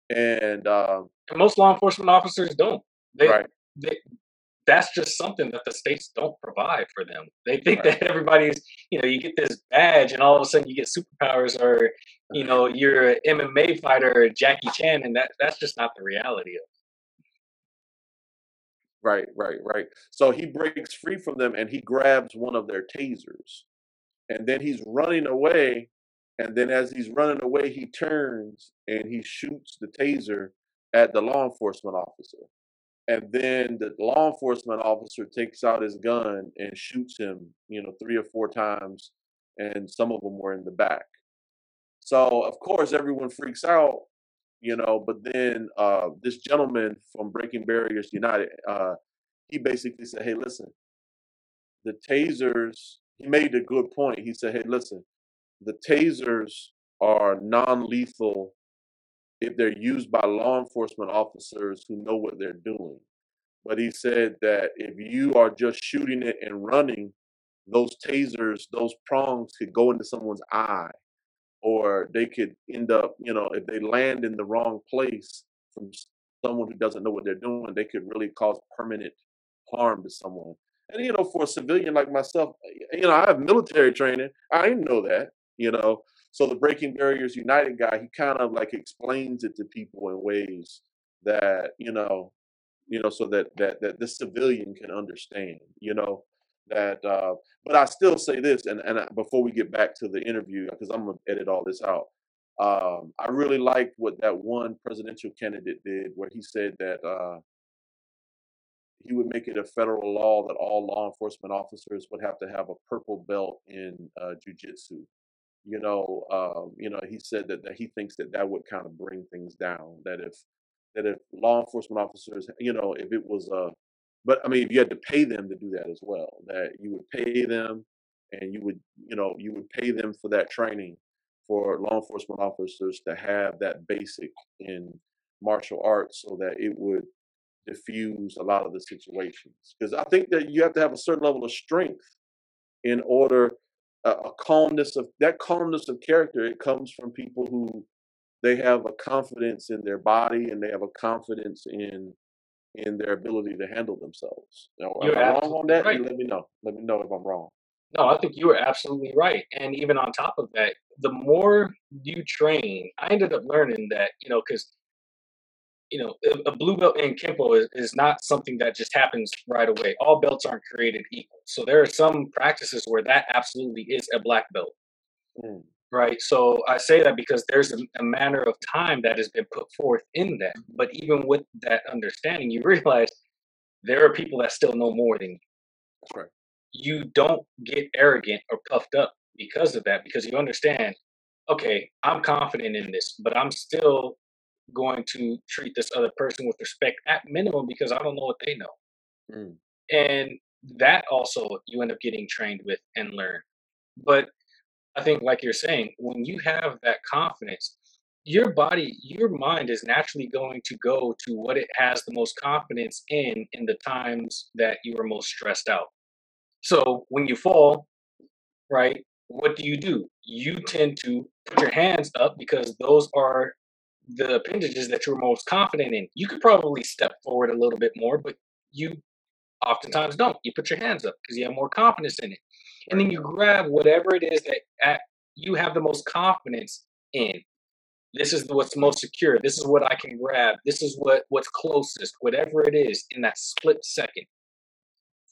and um, And most law enforcement officers don't. They, right, they that's just something that the states don't provide for them. They think right, that everybody's, you know, you get this badge and all of a sudden you get superpowers or, you know, you're an MMA fighter Jackie Chan and that that's just not the reality of It. right, right, right. So he breaks free from them and he grabs one of their tasers, and then he's running away. And then as he's running away, he turns and he shoots the taser at the law enforcement officer. And then the law enforcement officer takes out his gun and shoots him, you know, three or four times, and some of them were in the back. So of course everyone freaks out, you know. But then uh, this gentleman from Breaking Barriers United, uh, he basically said, "Hey, listen, the tasers." He made a good point. He said, "Hey, listen, the tasers are non-lethal if they're used by law enforcement officers who know what they're doing." But he said that if you are just shooting it and running, those tasers, those prongs could go into someone's eye or they could end up, you know, if they land in the wrong place from someone who doesn't know what they're doing, they could really cause permanent harm to someone. And you know, for a civilian like myself, eh, you know, I have military training. I didn't know that, you know. So the Breaking Barriers United guy, he kind of like explains it to people in ways that, you know, you know, so that that that the civilian can understand, you know, that. Uh, but I still say this, and and I- before we get back to the interview, because I'm gonna edit all this out. Um, I really liked what that one presidential candidate did, where he said that uh, he would make it a federal law that all law enforcement officers would have to have a purple belt in uh, jujitsu. You know, um, you know, he said that, that he thinks that that would kind of bring things down. That if that if law enforcement officers, you know, if it was uh but I mean if you had to pay them to do that as well, that you would pay them and you would, you know, you would pay them for that training for law enforcement officers to have that basic in martial arts so that it would diffuse a lot of the situations. Because I think that you have to have a certain level of strength in order a, a calmness of that calmness of character. It comes from people who they have a confidence in their body and they have a confidence in in their ability to handle themselves. Now, am You're I wrong on that? right. Let me know. Let me know if I'm wrong. No, I think you were absolutely right. And even on top of that, the more you train, I ended up learning that, you know, because, you know, a, blue belt in Kempo is, is not something that just happens right away. All belts aren't created equal. So there are some practices where that absolutely is a black belt, Mm, right? So I say that because there's a, a manner of time that has been put forth in that. But even with that understanding, you realize there are people that still know more than you right. you don't get arrogant or puffed up because of that because you understand okay i'm confident in this but i'm still going to treat this other person with respect at minimum because i don't know what they know Mm, and that also you end up getting trained with and learn but i think like you're saying when you have that confidence your body your mind is naturally going to go to what it has the most confidence in in the times that you are most stressed out so when you fall right? What do you do? You tend to put your hands up because those are the appendages that you're most confident in. You could probably step forward a little bit more, but you oftentimes don't. You put your hands up because you have more confidence in it. And then you grab whatever it is that at, you have the most confidence in. This is what's most secure. This is what I can grab. This is what what's closest. Whatever it is in that split second.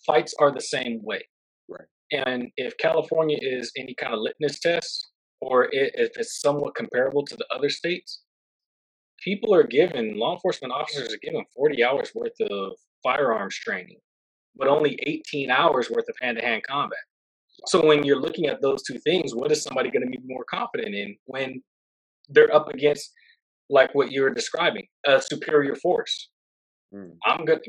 Fights are the same way. Right. And if California is any kind of litmus test, or if it's somewhat comparable to the other states, people are given law enforcement officers are given 40 hours worth of firearms training but only 18 hours worth of hand-to-hand combat. So when you're looking at those two things what is somebody going to be more confident in when they're up against like what you were describing a superior force? Mm, i'm gonna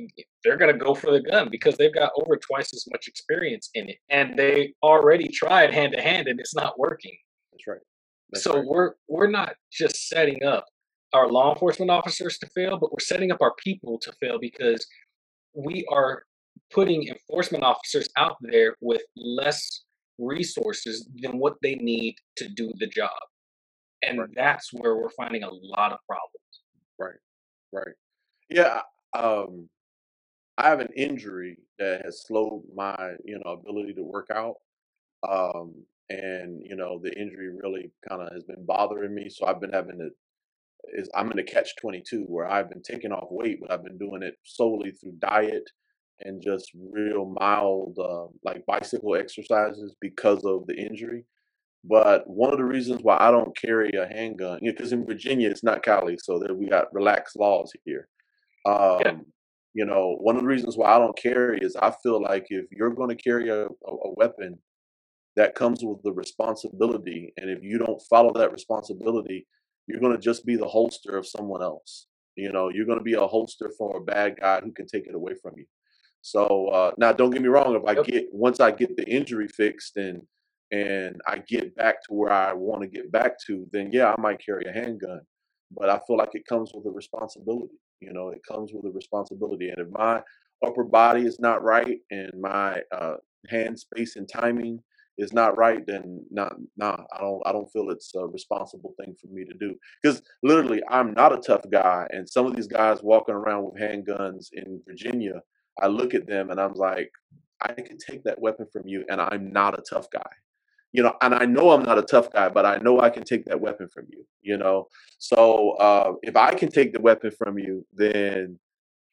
they're gonna go for the gun because they've got over twice as much experience in it and they already tried hand to hand and it's not working. That's right. That's so right. we're we're not just setting up our law enforcement officers to fail, but we're setting up our people to fail because we are putting enforcement officers out there with less resources than what they need to do the job. And Right. that's where we're finding a lot of problems. Right. Right. Yeah. Um, I have an injury that has slowed my, you know, ability to work out. Um, and you know, the injury really kind of has been bothering me. So I've been having to is I'm in a catch 22 where I've been taking off weight, but I've been doing it solely through diet and just real mild, uh, like bicycle exercises because of the injury. But one of the reasons why I don't carry a handgun, you know, because in Virginia it's not Cali, so there we got relaxed laws here. Yeah. Um, you know, one of the reasons why I don't carry is I feel like if you're going to carry a, a weapon, that comes with the responsibility, and if you don't follow that responsibility, you're going to just be the holster of someone else. You know, you're going to be a holster for a bad guy who can take it away from you. So uh, now, don't get me wrong. If I Yep. get once I get the injury fixed and and I get back to where I want to get back to, then yeah, I might carry a handgun. But I feel like it comes with a responsibility. You know, it comes with a responsibility. And if my upper body is not right and my uh, hand space and timing is not right, then not nah, I don't I don't feel it's a responsible thing for me to do. Because literally, I'm not a tough guy, and some of these guys walking around with handguns in Virginia, I look at them and I'm like, I could take that weapon from you, and I'm not a tough guy. You know, and I know I'm not a tough guy, but I know I can take that weapon from you. You know, so uh, if I can take the weapon from you, then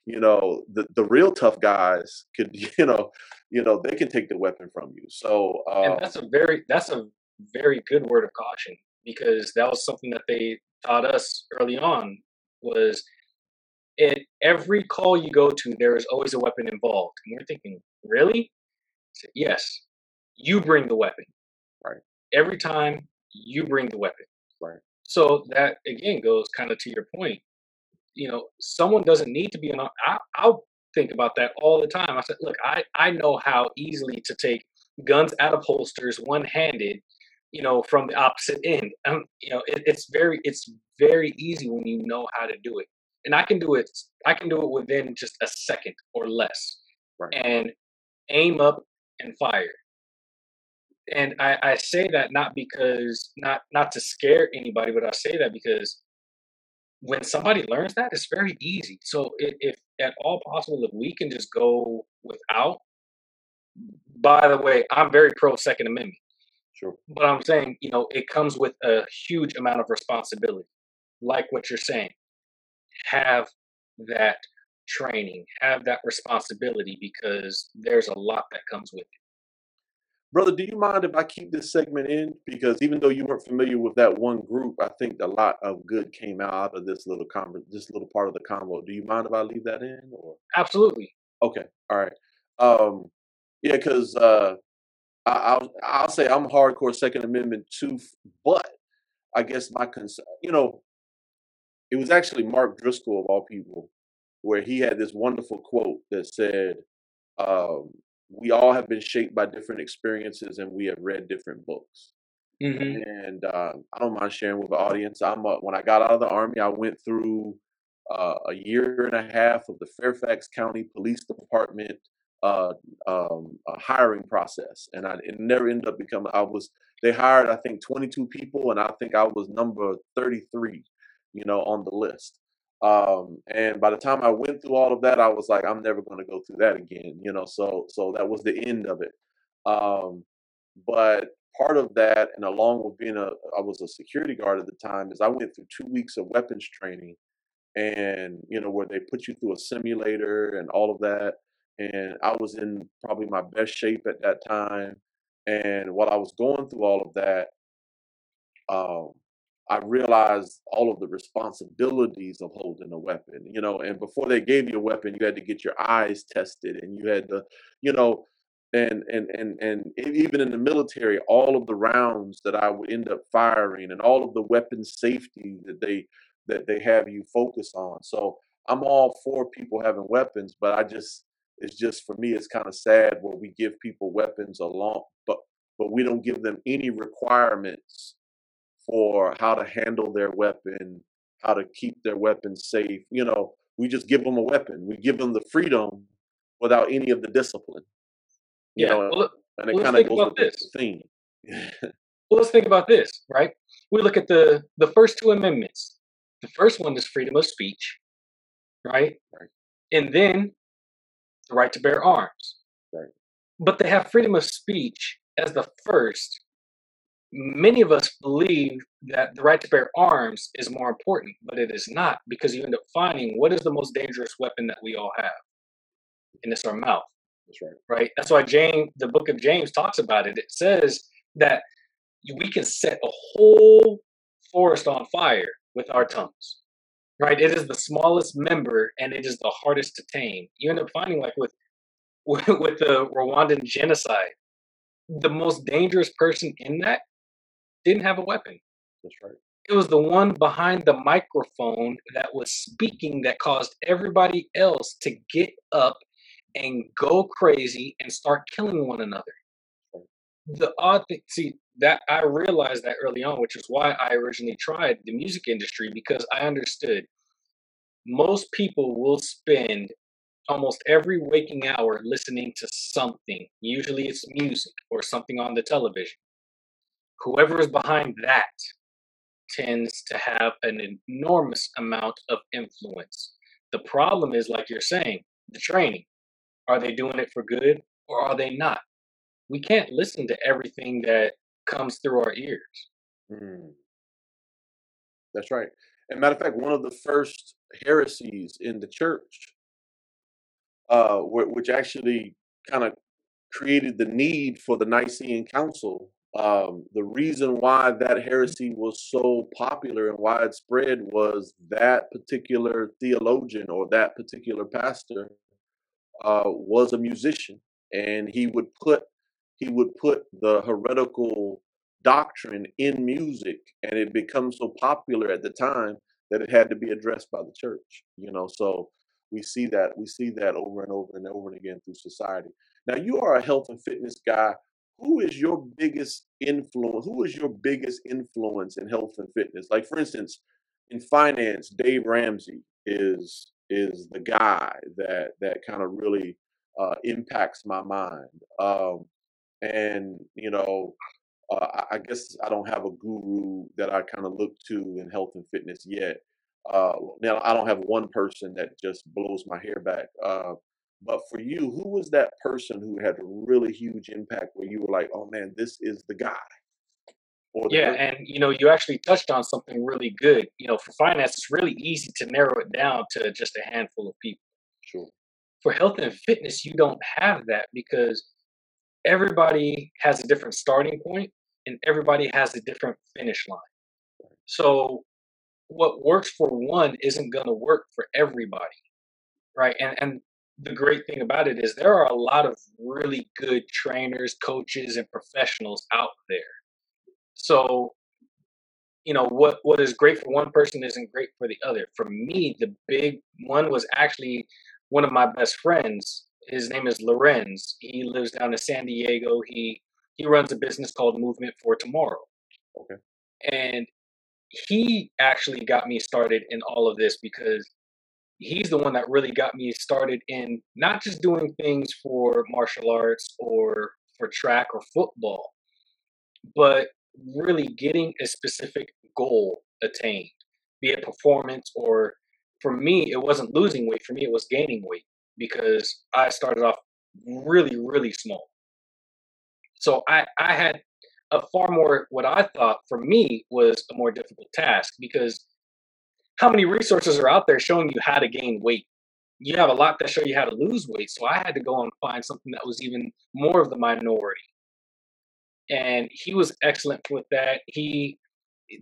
you know the the real tough guys could you know you know they can take the weapon from you. So And um, that's a very that's a very good word of caution because that was something that they taught us early on was in every call you go to there is always a weapon involved. And we're thinking, really? Said, yes. You bring the weapon. Right. Every time you bring the weapon. Right. So that again goes kind of to your point. You know, someone doesn't need to be an. I, I'll think about that all the time. I said, look, I I know how easily to take guns out of holsters one handed. You know, from the opposite end. Um, you know, it, it's very it's very easy when you know how to do it, and I can do it. I can do it within just a second or less, right, and aim up and fire and I, I say that not because not not to scare anybody, but I say that because when somebody learns that, it's very easy. So if, if at all possible, if we can just go without. By the way, I'm very pro Second Amendment, sure, but I'm saying you know it comes with a huge amount of responsibility, like what you're saying. Have that training, have that responsibility because there's a lot that comes with it. Brother. Do you mind if I keep this segment in? Because even though you weren't familiar with that one group, I think a lot of good came out of this little this little part of the convo. Do you mind if I leave that in? Or Absolutely. okay, all right, um, yeah, because uh, I, I'll I'll say I'm hardcore Second Amendment too, but I guess my concern, you know, it was actually Mark Driscoll of all people, where he had this wonderful quote that said, um, "We all have been shaped by different experiences, and we have read different books." hmm And uh, I don't mind sharing with the audience. I'm uh, when I got out of the army, I went through uh, a year and a half of the Fairfax County Police Department uh, um, hiring process, and I it never ended up becoming. I was they hired I think 22 people, and I think I was number 33, you know, on the list. Um, and by the time I went through all of that, I was like, I'm never going to go through that again, you know. So so that was the end of it. Um, but part of that, and along with being a, I was a security guard at the time, is I went through two weeks of weapons training, and you know where they put you through a simulator and all of that, and I was in probably my best shape at that time, and while I was going through all of that, um, I realized all of the responsibilities of holding a weapon, you know, and before they gave you a weapon, you had to get your eyes tested and you had to, you know, and and and and even in the military, all of the rounds that I would end up firing and all of the weapon safety that they that they have you focus on. So I'm all for people having weapons, but I just it's just for me it's kind of sad where we give people weapons along, but but we don't give them any requirements for how to handle their weapon, how to keep their weapon safe. You know, we just give them a weapon. We give them the freedom without any of the discipline. You Yeah. know, Well, and it well kind of goes with the this. theme. Well, let's think about this, right? We look at the the first two amendments. The first one is freedom of speech, right? Right. And then the right to bear arms. Right. But they have freedom of speech as the first. Many of us believe that the right to bear arms is more important, but it is not because you end up finding what is the most dangerous weapon that we all have, and it's our mouth That's right. right? That's why James, the book of James talks about it. It says that we can set a whole forest on fire with our tongues, right? It is the smallest member and it is the hardest to tame. You end up finding, like with with, with the Rwandan genocide, the most dangerous person in that didn't have a weapon. That's right. It was the one behind the microphone that was speaking that caused everybody else to get up and go crazy and start killing one another. The odd thing, see, that I realized that early on, which is why I originally tried the music industry because I understood most people will spend almost every waking hour listening to something. Usually it's music or something on the television. Whoever is behind that tends to have an enormous amount of influence. The problem is, like you're saying, the training. Are they doing it for good or are they not? We can't listen to everything that comes through our ears. Mm, that's right. And matter of fact, one of the first heresies in the church, uh, which actually kind of created the need for the Nicene Council. Um, the reason why that heresy was so popular and widespread was that particular theologian or that particular pastor uh, was a musician, and he would put he would put the heretical doctrine in music, and it becomes so popular at the time that it had to be addressed by the church. You know, so we see that we see that over and over and over and again through society. Now, you are a health and fitness guy. Who is your biggest influence? Who is your biggest influence in health and fitness? Like, for instance, in finance, Dave Ramsey is is the guy that that kind of really uh, impacts my mind. Um, and you know, uh, I guess I don't have a guru that I kind of look to in health and fitness yet. Uh, now I don't have one person that just blows my hair back. Uh, but for you, who was that person who had a really huge impact where you were like, "Oh man, this is the guy," or the Yeah, and you know, you actually touched on something really good. You know, for finance, it's really easy to narrow it down to just a handful of people. Sure. For health and fitness, you don't have that because everybody has a different starting point and everybody has a different finish line. So what works for one isn't going to work for everybody, right? And and the great thing about it is there are a lot of really good trainers, coaches, and professionals out there. So you know what what is great for one person isn't great for the other. For me, the big one was actually one of my best friends. His name is Lorenz. He lives down in San Diego. He he runs a business called Movement for Tomorrow. Okay. And he actually got me started in all of this because he's the one that really got me started in not just doing things for martial arts or for track or football, but really getting a specific goal attained, be it performance or for me, it wasn't losing weight. For me, it was gaining weight because I started off really, really small. So I, I had a far more what I thought for me was a more difficult task because how many resources are out there showing you how to gain weight? You have a lot that show you how to lose weight. So I had to go and find something that was even more of the minority. And he was excellent with that. He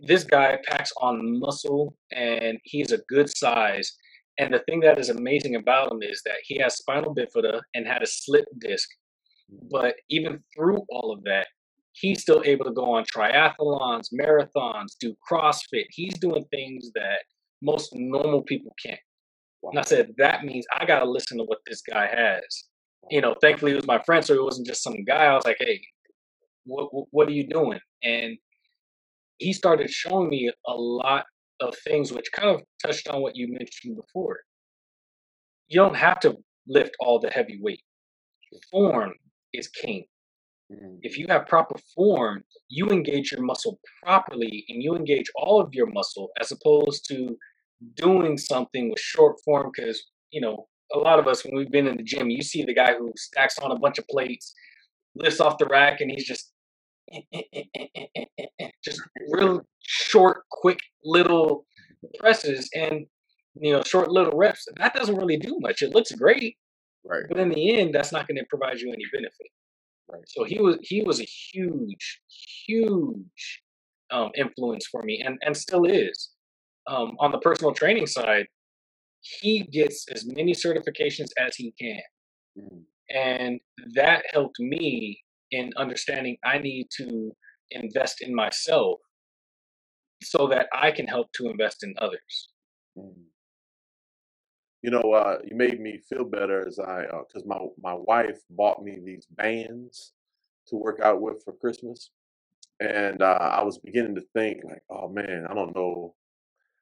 this guy packs on muscle and he's a good size. And the thing that is amazing about him is that he has spinal bifida and had a slip disc. But even through all of that, he's still able to go on triathlons, marathons, do CrossFit. He's doing things that most normal people can't. And I said, that means I got to listen to what this guy has. You know, thankfully it was my friend, so it wasn't just some guy. I was like, hey, what, what are you doing? And he started showing me a lot of things which kind of touched on what you mentioned before. You don't have to lift all the heavy weight. Form is king. Mhm. If you have proper form, you engage your muscle properly and you engage all of your muscle as opposed to doing something with short form because, you know, a lot of us when we've been in the gym, you see the guy who stacks on a bunch of plates, lifts off the rack and he's just eh, eh, eh, just real short, quick little presses and you know short little reps. That doesn't really do much. It looks great, Right. but in the end, that's not going to provide you any benefit. Right. So he was he was a huge, huge um, influence for me, and and still is. Um, on the personal training side, he gets as many certifications as he can, Mhm. and that helped me in understanding I need to invest in myself so that I can help to invest in others. Mhm. You know, uh, you made me feel better as I, because my my wife bought me these bands to work out with for Christmas, and uh, I was beginning to think like, oh man, I don't know,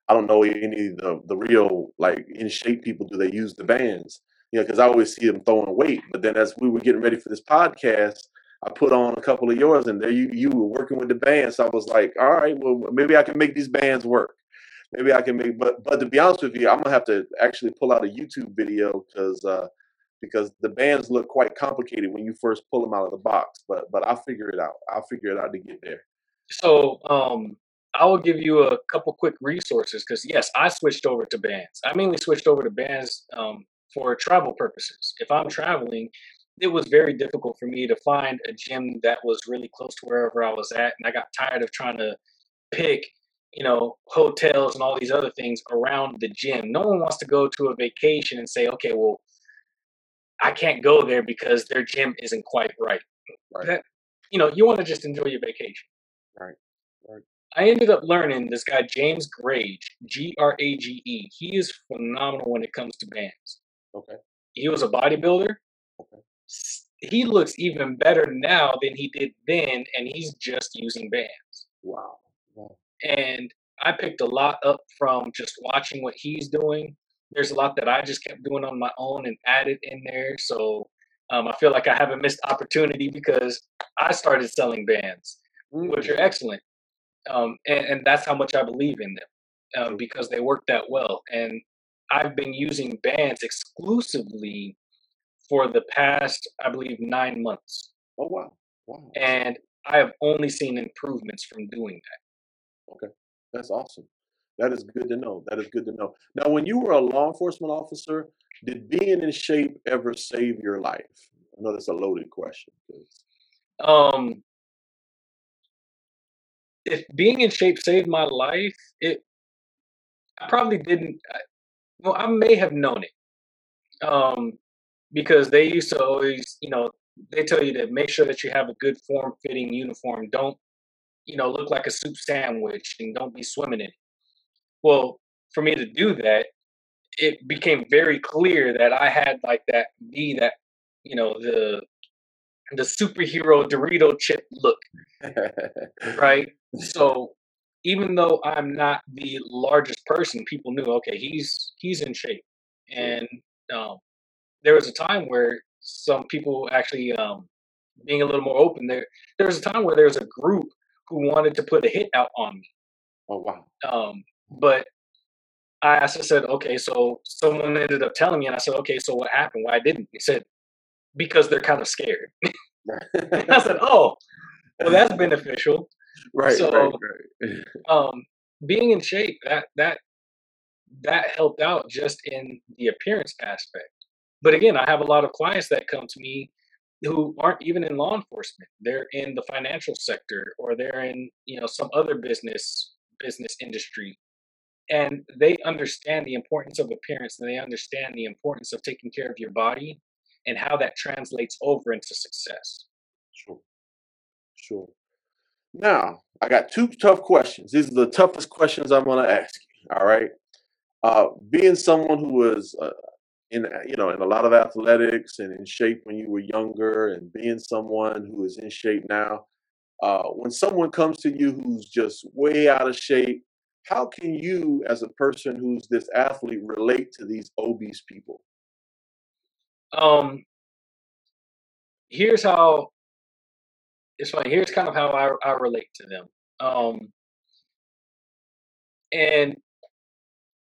I don't know any of the the real like in shape people. Do they use the bands? You know, because I always see them throwing weight. But then as we were getting ready for this podcast, I put on a couple of yours, and there you you were working with the bands. So I was like, all right, well maybe I can make these bands work maybe I can make. But but to be honest with you, I'm gonna have to actually pull out a YouTube video because uh, because the bands look quite complicated when you first pull them out of the box. But but I'll figure it out. I'll figure it out to get there. So um, I will give you a couple quick resources because yes, I switched over to bands. I mainly switched over to bands um, for travel purposes. If I'm traveling, it was very difficult for me to find a gym that was really close to wherever I was at, and I got tired of trying to pick, you know, hotels and all these other things around the gym. No one wants to go to a vacation and say, okay, well, I can't go there because their gym isn't quite right. Right. That, you know, you want to just enjoy your vacation. Right. I ended up learning this guy James Grage, G R A G E. He is phenomenal when it comes to bands. Okay. He was a bodybuilder. Okay. He looks even better now than he did then, and he's just using bands. Wow. wow. And I picked a lot up from just watching what he's doing. There's a lot that I just kept doing on my own and added in there. So um, I feel like I haven't missed opportunity because I started selling bands which Mm, are excellent. Um, and, and that's how much I believe in them um, because they work that well. And I've been using bands exclusively for the past, I believe, nine months. Oh wow. Wow. And I have only seen improvements from doing that. Okay. That's awesome. That is good to know. That is good to know. Now, when you were a law enforcement officer, did being in shape ever save your life? I know that's a loaded question. Um, if being in shape saved my life, it I probably didn't. I- Well, I may have known it. Um, because they used to always, you know, they tell you to make sure that you have a good form fitting uniform. Don't, you know, look like a soup sandwich and don't be swimming in it. Well, for me to do that, it became very clear that I had like that be that, you know, the the superhero Dorito chip look, right? So even though I'm not the largest person, people knew, okay, he's he's in shape. And um, there was a time where some people actually um, being a little more open. There there was a time where there was a group who wanted to put a hit out on me. oh wow. Um, but I I s- said, okay, so someone ended up telling me, and I said, okay, so what happened? Why didn't? He said, because they're kind of scared. I said, oh, well, that's beneficial. Right, right, So, right. um, being in shape that that that helped out just in the appearance aspect. But again, I have a lot of clients that come to me who aren't even in law enforcement. They're in the financial sector or they're in, you know, some other business business industry. And they understand the importance of appearance and they understand the importance of taking care of your body and how that translates over into success. Sure, sure. Now, I got two tough questions. These are the toughest questions I'm going to ask you. All right. Uh, being someone who was uh, in, you know, in a lot of athletics and in shape when you were younger, and being someone who is in shape now, uh, when someone comes to you who's just way out of shape, how can you, as a person who's this athlete, relate to these obese people? Um, here's how it's funny. Here's kind of how I, I relate to them. Um, and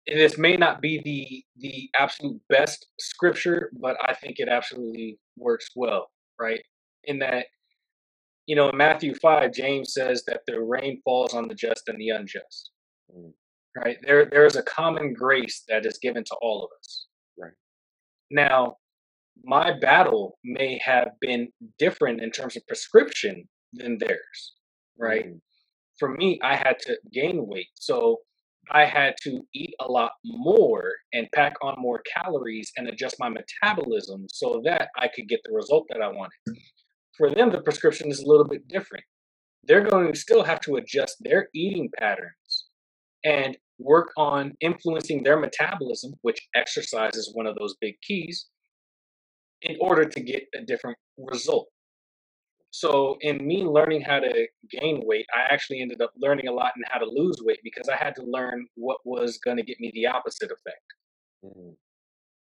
and this may not be the the absolute best scripture, but I think it absolutely works well, right? In that, you know, in Matthew 5, James says that the rain falls on the just and the unjust, Mm, right? There there is a common grace that is given to all of us. right. Now, my battle may have been different in terms of prescription than theirs, right? Mm, For me, I had to gain weight. So I had to eat a lot more and pack on more calories and adjust my metabolism so that I could get the result that I wanted. For them, the prescription is a little bit different. They're going to still have to adjust their eating patterns and work on influencing their metabolism, which exercise is one of those big keys, in order to get a different result. So, in me learning how to gain weight, I actually ended up learning a lot in how to lose weight because I had to learn what was going to get me the opposite effect. mm,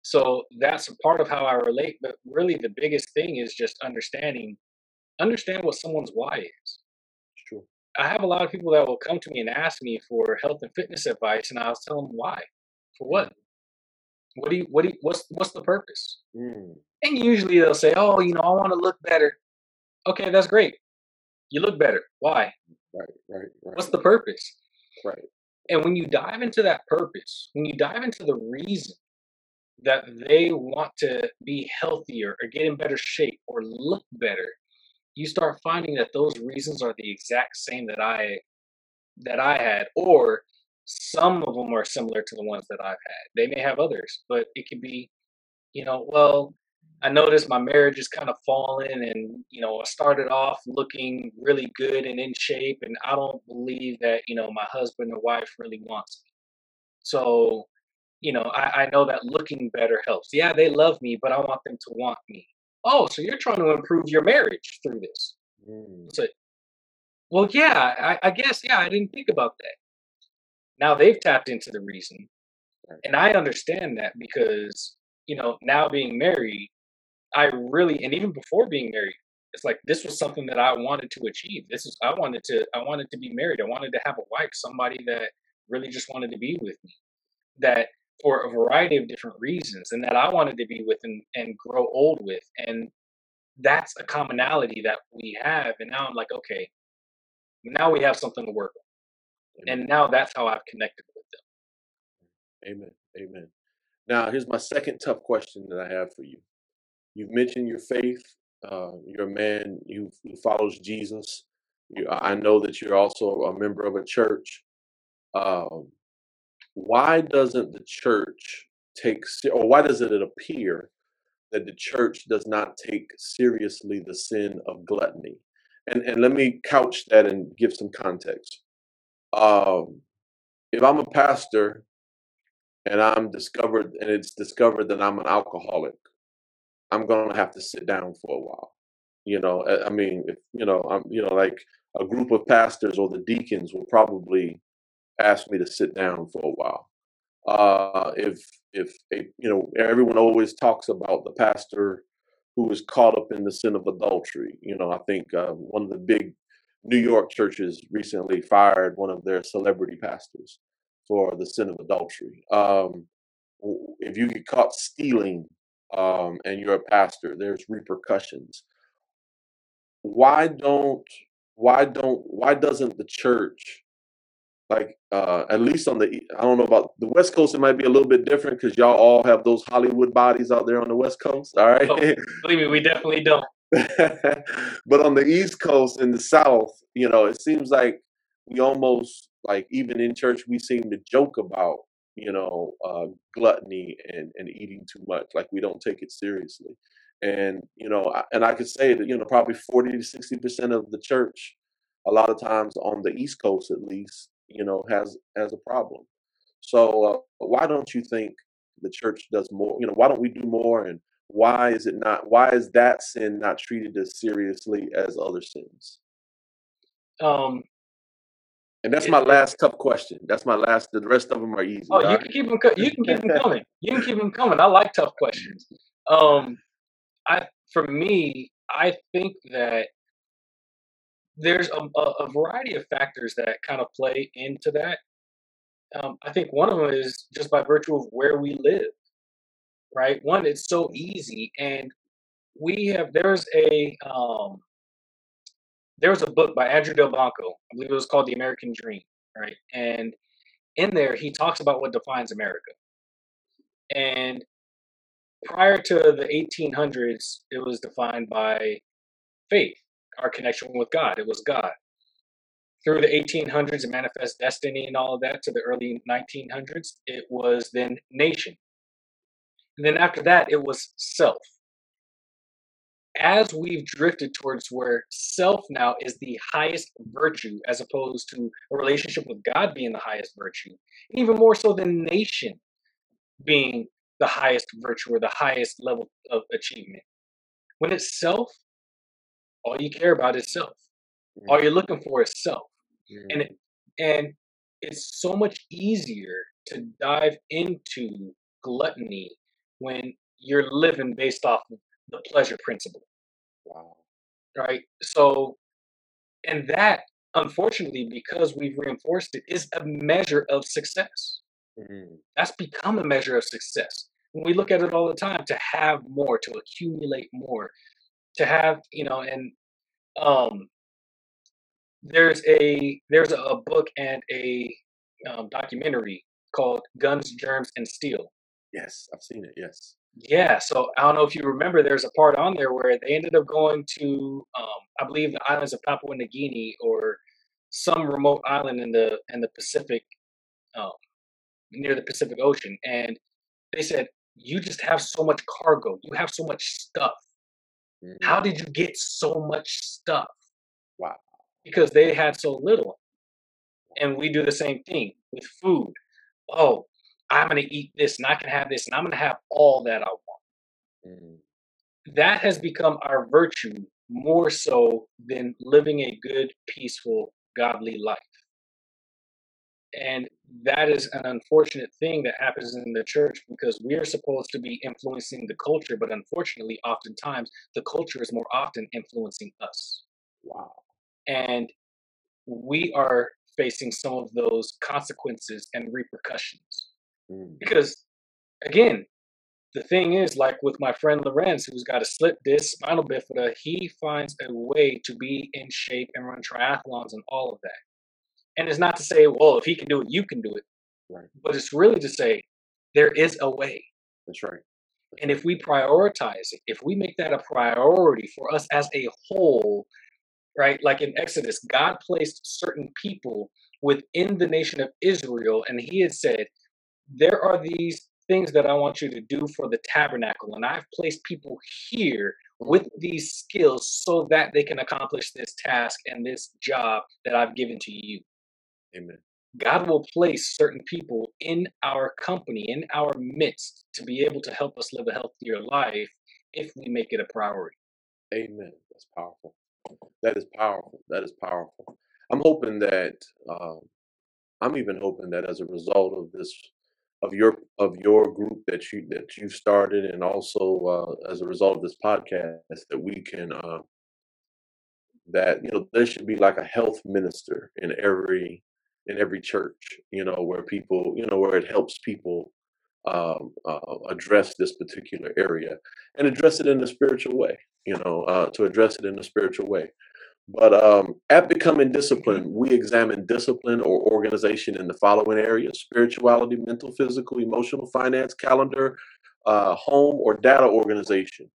So, that's a part of how I relate. But really, the biggest thing is just understanding, understand what someone's why is. Sure. I have a lot of people that will come to me and ask me for health and fitness advice, and I'll tell them why. For what? What do you, what do you, what's, what's the purpose? Mm, And usually they'll say, oh, you know, I want to look better. Okay, that's great. You look better. Why? right, right, right, What's the purpose? right. And when you dive into that purpose, when you dive into the reason that they want to be healthier or get in better shape or look better, you start finding that those reasons are the exact same that I that I had, or some of them are similar to the ones that I've had. They may have others, but it could be, you know, well, I noticed my marriage is kind of falling, and you know, I started off looking really good and in shape, and I don't believe that you know my husband or wife really wants me. So, you know, I, I know that looking better helps. Yeah, they love me, but I want them to want me. Oh, so you're trying to improve your marriage through this? Mm, So, well, yeah, I, I guess, yeah, I didn't think about that. Now they've tapped into the reason, and I understand that because, you know, now being married, I really, and even before being married, it's like this was something that I wanted to achieve. This is, I wanted to, I wanted to be married. I wanted to have a wife, somebody that really just wanted to be with me, that for a variety of different reasons, and that I wanted to be with and, and grow old with. And that's a commonality that we have. And now I'm like, okay, now we have something to work on. And now that's how I've connected with them. Amen. Amen. Now, here's my second tough question that I have for you. You've mentioned your faith. Uh, you're a man who, who follows Jesus. You, I I know that you're also a member of a church. Um, why doesn't the church take, or why does it appear that the church does not take seriously the sin of gluttony? And and let me couch that and give some context. Um, if I'm a pastor and I'm discovered and it's discovered that I'm an alcoholic, I'm gonna have to sit down for a while. You know, I mean, if you know, I'm you know, like a group of pastors or the deacons will probably ask me to sit down for a while. Uh, if if a, you know, everyone always talks about the pastor who was caught up in the sin of adultery. You know, I think uh, one of the big New York churches recently fired one of their celebrity pastors for the sin of adultery. Um, if you get caught stealing um, and you're a pastor, there's repercussions. Why don't why don't why doesn't the church like uh at least on the I don't know about the West Coast it might be a little bit different because y'all all have those Hollywood bodies out there on the West Coast, all right? Oh, believe me, we definitely don't. but on the East Coast and the South, you know, it seems like we almost like even in church we seem to joke about you know uh, gluttony and and eating too much, like we don't take it seriously. And you know, I- and I could say that you know probably forty to sixty percent of the church, a lot of times on the East Coast at least, you know, has has a problem. So uh, why don't you think the church does more? You know, why don't we do more? And why is it not? Why is that sin not treated as seriously as other sins? Um, And that's it, my last tough question. That's my last. The rest of them are easy. oh, All you can keep them. You can keep them coming. You can keep them coming. I like tough questions. Um, I for me, I think that there's a, a, a variety of factors that kind of play into that. Um, I think one of them is just by virtue of where we live, right? One, it's so easy, and we have. There's a um, there was a book by Andrew Delbanco. I believe it was called The American Dream, right? And in there, he talks about what defines America. And prior to the 1800s, it was defined by faith, our connection with God. It was God. Through the 1800s it manifest destiny and all of that to the early 1900s, it was then nation. And then after that, it was self. As we've drifted towards where self now is the highest virtue, as opposed to a relationship with God being the highest virtue, even more so than nation being the highest virtue or the highest level of achievement. When it's self, all you care about is self. All Mm, you're looking for is self. And mm, it, and it's so much easier to dive into gluttony when you're living based off of the pleasure principle, wow. right? So, and that unfortunately, because we've reinforced it, is a measure of success. Mm, That's become a measure of success. When we look at it all the time, to have more, to accumulate more, to have, you know, and um there's a there's a, a book and a um, documentary called Guns, Germs, and Steel. Yes, I've seen it. Yes. Yeah, so I don't know if you remember, there's a part on there where they ended up going to, um, I believe, the islands of Papua New Guinea or some remote island in the in the Pacific, um, near the Pacific Ocean, and they said, "You just have so much cargo. You have so much stuff. How hmm did you get so much stuff?" Wow. Because they had so little. And we do the same thing with food. Oh, I'm going to eat this and I can have this and I'm going to have all that I want. Mm, That has become our virtue more so than living a good, peaceful, godly life. And that is an unfortunate thing that happens in the church because we are supposed to be influencing the culture, but unfortunately, oftentimes the culture is more often influencing us. wow. And we are facing some of those consequences and repercussions. Mm, Because again, the thing is, like with my friend Lorenz, who's got a slip disc spinal bifida, he finds a way to be in shape and run triathlons and all of that. And it's not to say, well, if he can do it, you can do it. right. But it's really to say there is a way. That's right. That's And if we prioritize it, if we make that a priority for us as a whole, right? Like in Exodus, God placed certain people within the nation of Israel, and He had said, There are these things that I want you to do for the tabernacle, and I've placed people here with these skills so that they can accomplish this task and this job that I've given to you. amen. God will place certain people in our company, in our midst, to be able to help us live a healthier life if we make it a priority. Amen. That's powerful. That is powerful. That is powerful. I'm hoping that um, I'm even hoping that as a result of this of your of your group that you that you started and also uh, as a result of this podcast that we can uh, that you know there should be like a health minister in every in every church you know where people you know where it helps people um, uh, address this particular area and address it in a spiritual way you know uh, to address it in a spiritual way But um, at Becoming Disciplined, we examine discipline or organization in the following areas spirituality, mental, physical, emotional, finance, calendar, uh, home, or data organization.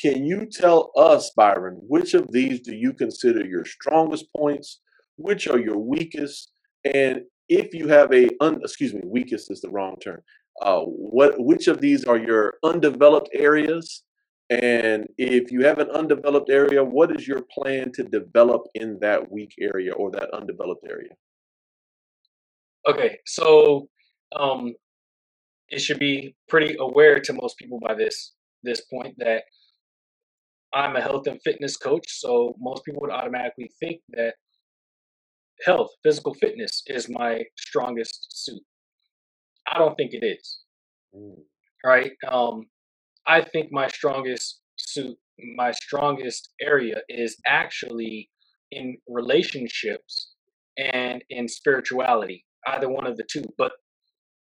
Can you tell us, Byron, which of these do you consider your strongest points? Which are your weakest? And if you have a, un, excuse me, weakest is the wrong term. Uh, what, which of these are your undeveloped areas? And if you have an undeveloped area, what is your plan to develop in that weak area or that undeveloped area? Okay, so um, it should be pretty aware to most people by this this point that I'm a health and fitness coach. So most people would automatically think that health, physical fitness, is my strongest suit. I don't think it is. Mm, Right? Um, I think my strongest suit, my strongest area is actually in relationships and in spirituality, either one of the two. But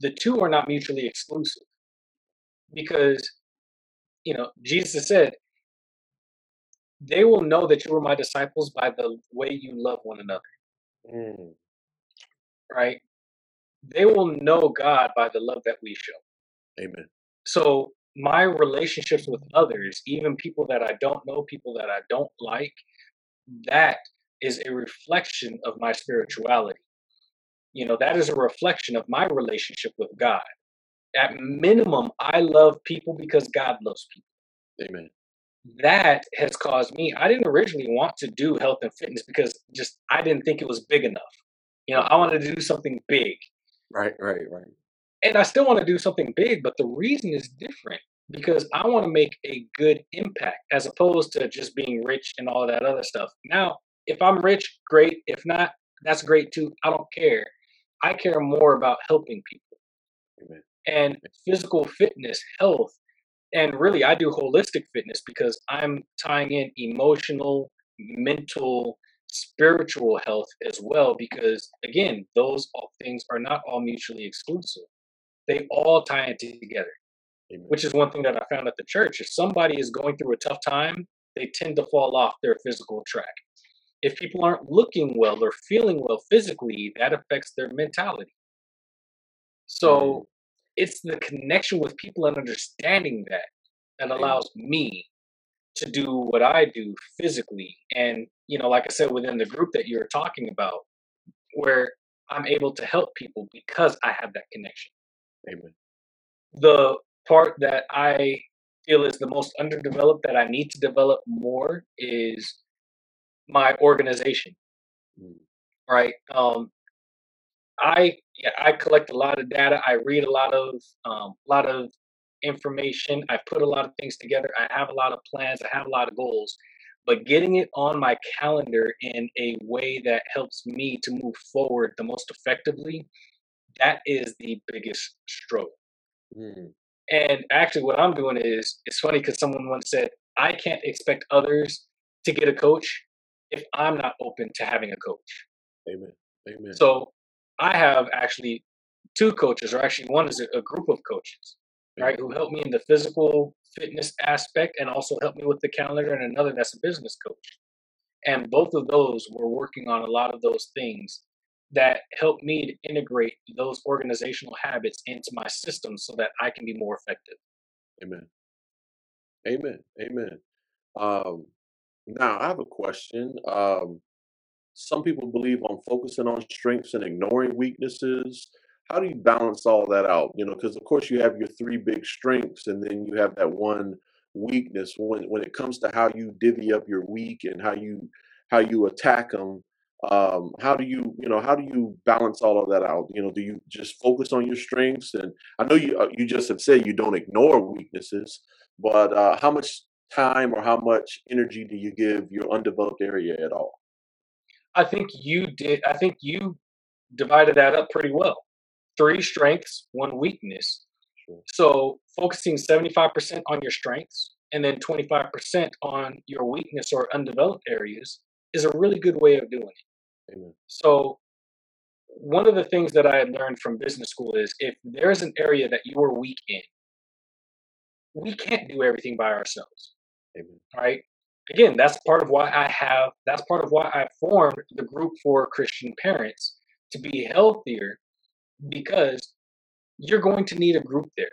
the two are not mutually exclusive because, you know, Jesus said, they will know that you are my disciples by the way you love one another, mm, right? They will know God by the love that we show. amen. So my relationships with others, even people that I don't know, people that I don't like, that is a reflection of my spirituality. You know, that is a reflection of my relationship with God. At minimum, I love people because God loves people. Amen. That has caused me, I didn't originally want to do health and fitness because just I didn't think it was big enough. You know, I wanted to do something big. Right, right, right. And I still want to do something big, but the reason is different because I want to make a good impact as opposed to just being rich and all that other stuff. Now, if I'm rich, great. If not, that's great too. I don't care. I care more about helping people Amen. and physical fitness, health, and really I do holistic fitness because I'm tying in emotional, mental, spiritual health as well because again, those all things are not all mutually exclusive. They all tie in together, Amen. which is one thing that I found at the church. If somebody is going through a tough time, they tend to fall off their physical track. If people aren't looking well or feeling well physically, that affects their mentality. So it's the connection with people and understanding that that allows me to do what I do physically. And, you know, like I said, within the group that you're talking about, where I'm able to help people because I have that connection. Amen. The part that I feel is the most underdeveloped that I need to develop more is my organization, Mm, right? Um, I yeah, I collect a lot of data. I read a lot of um, lot of information. I put a lot of things together. I have a lot of plans. I have a lot of goals. But getting it on my calendar in a way that helps me to move forward the most effectively, that is the biggest struggle. mm, And actually, what I'm doing is it's funny because someone once said, I can't expect others to get a coach if I'm not open to having a coach. amen. Amen. So I have actually two coaches, or actually one is a, a group of coaches, right, who help me in the physical fitness aspect and also help me with the calendar, and another that's a business coach. And both of those were working on a lot of those things that help me to integrate those organizational habits into my system so that I can be more effective. Amen. Amen. Amen. Um, now I have a question. Um, some people believe on focusing on strengths and ignoring weaknesses. How do you balance all that out? You know, because of course you have your three big strengths, and then you have that one weakness. When when it comes to how you divvy up your week and how you how you attack them, um, how do you you know how do you balance all of that out? You know, do you just focus on your strengths? And I know you uh, you just have said you don't ignore weaknesses, but uh, how much time or how much energy do you give your undeveloped area at all? I think you did, I think you divided that up pretty well. Three strengths, one weakness. Sure. So focusing 75% on your strengths and then 25% on your weakness or undeveloped areas is a really good way of doing it. Amen. So one of the things that I had learned from business school is if there's an area that you are weak in, we can't do everything by ourselves, Amen. right? again, that's part of why I have, that's part of why I formed the group for Christian parents to be healthier because you're going to need a group there.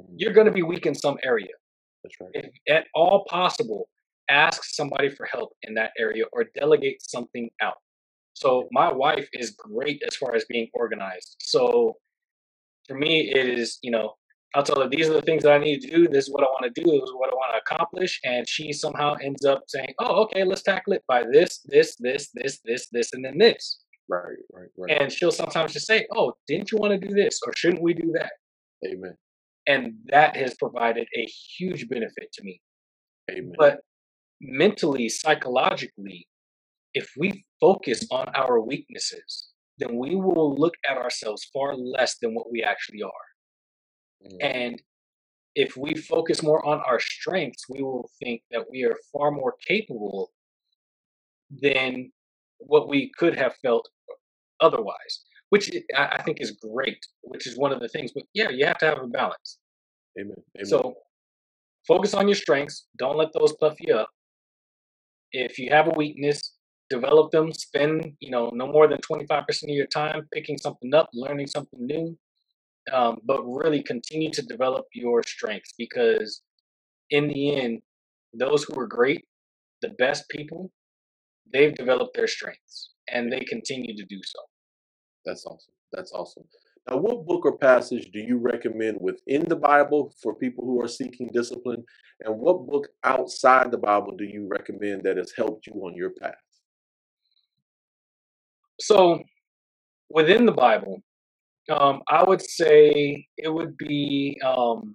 Mhm. You're going to be weak in some area. That's right. If at all possible, ask somebody for help in that area or delegate something out. So my wife is great as far as being organized. So for me, it is, you know, I'll tell her these are the things that I need to do. This is what I want to do. This is what I want to accomplish. And she somehow ends up saying, "Oh, okay, let's tackle it by this, this, this, this, this, this, and then this." Right, right, right. And she'll sometimes just say, "Oh, didn't you want to do this, or shouldn't we do that?" Amen. And that has provided a huge benefit to me. Amen. But mentally, psychologically, if we focus on our weaknesses, then we will look at ourselves far less than what we actually are. Mm, And if we focus more on our strengths, we will think that we are far more capable than what we could have felt otherwise, which I think is great, which is one of the things. But yeah, you have to have a balance. Amen. Amen. So focus on your strengths. Don't let those puff you up. If you have a weakness, develop them. Spend, you know, no more than 25% of your time picking something up, learning something new. Um, but really continue to develop your strengths because in the end, those who are great, the best people, they've developed their strengths and they continue to do so. That's awesome. That's awesome. Now, what book or passage do you recommend within the Bible for people who are seeking discipline? And what book outside the Bible do you recommend that has helped you on your path? So within the Bible, um, I would say it would be um,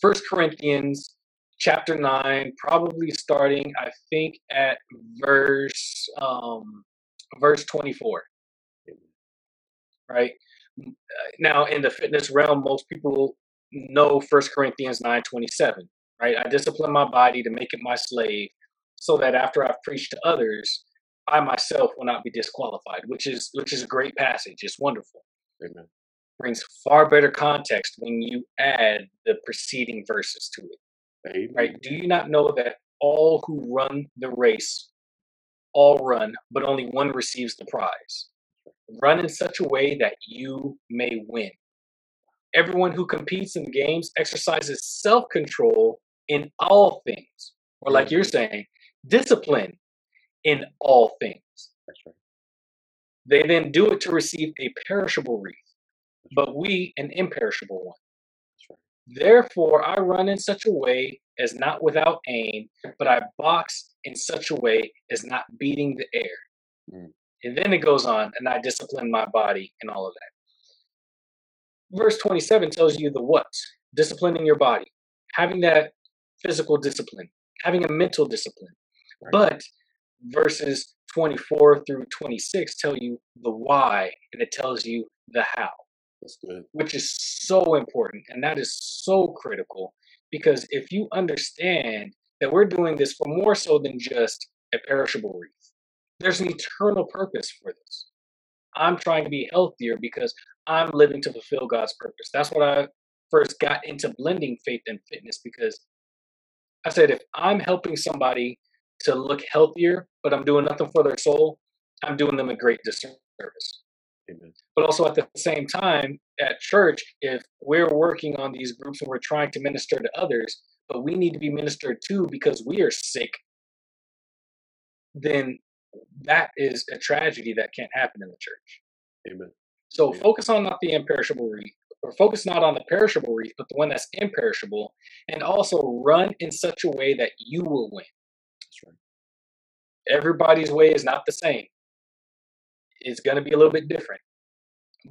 First Corinthians chapter nine, probably starting, I think, at verse um, verse twenty four. Right M- now, in the fitness realm, most people know First Corinthians nine twenty seven. Right, I discipline my body to make it my slave, so that after I've preached to others, I myself will not be disqualified. Which is which is a great passage. It's wonderful Amen. brings far better context when you add the preceding verses to it, Amen. right? Do you not know that all who run the race all run, but only one receives the prize? Run in such a way that you may win. Everyone who competes in games exercises self control in all things, or like you're saying, discipline in all things. That's right. They then do it to receive a perishable wreath, but we an imperishable one. Right. Therefore, I run in such a way as not without aim, but I box in such a way as not beating the air. Mm. And then it goes on, and I discipline my body and all of that. Verse 27 tells you the what disciplining your body, having that physical discipline, having a mental discipline. Right. But verses 24 through 26 tell you the why, and it tells you the how That's good. which is so important and that is so critical because if you understand that we're doing this for more so than just a perishable wreath, there's an eternal purpose for this. I'm trying to be healthier because I'm living to fulfill God's purpose. That's what I first got into blending faith and fitness because I said if I'm helping somebody to look healthier, but I'm doing nothing for their soul, I'm doing them a great disservice Amen. but also at the same time at church if we're working on these groups and we're trying to minister to others but we need to be ministered to because we are sick then that is a tragedy that can't happen in the church Amen. so Yeah. focus on not the imperishable wreath or focus not on the perishable wreath but the one that's imperishable and also run in such a way that you will win That's right. everybody's way is not the same it's going to be a little bit different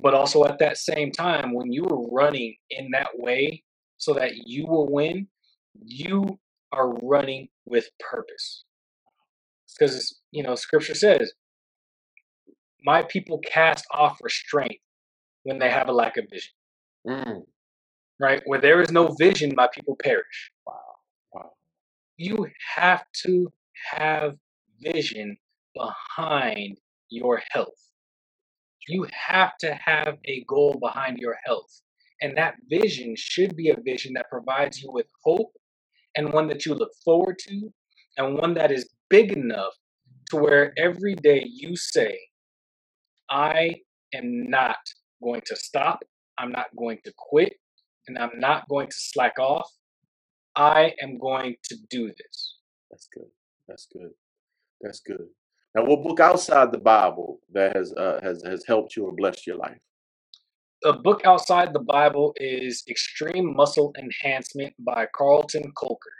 but also at that same time when you are running in that way so that you will win you are running with purpose because you know scripture says my people cast off restraint when they have a lack of vision Mm. right where there is no vision my people perish Wow. Wow. you have to have vision behind your health. You have to have a goal behind your health. And that vision should be a vision that provides you with hope and one that you look forward to and one that is big enough to where every day you say, I am not going to stop, I'm not going to quit, and I'm not going to slack off. I am going to do this. That's good. That's good. That's good. Now, what book outside the Bible that has uh, has has helped you or blessed your life? A book outside the Bible is Extreme Muscle Enhancement by Carlon Colker.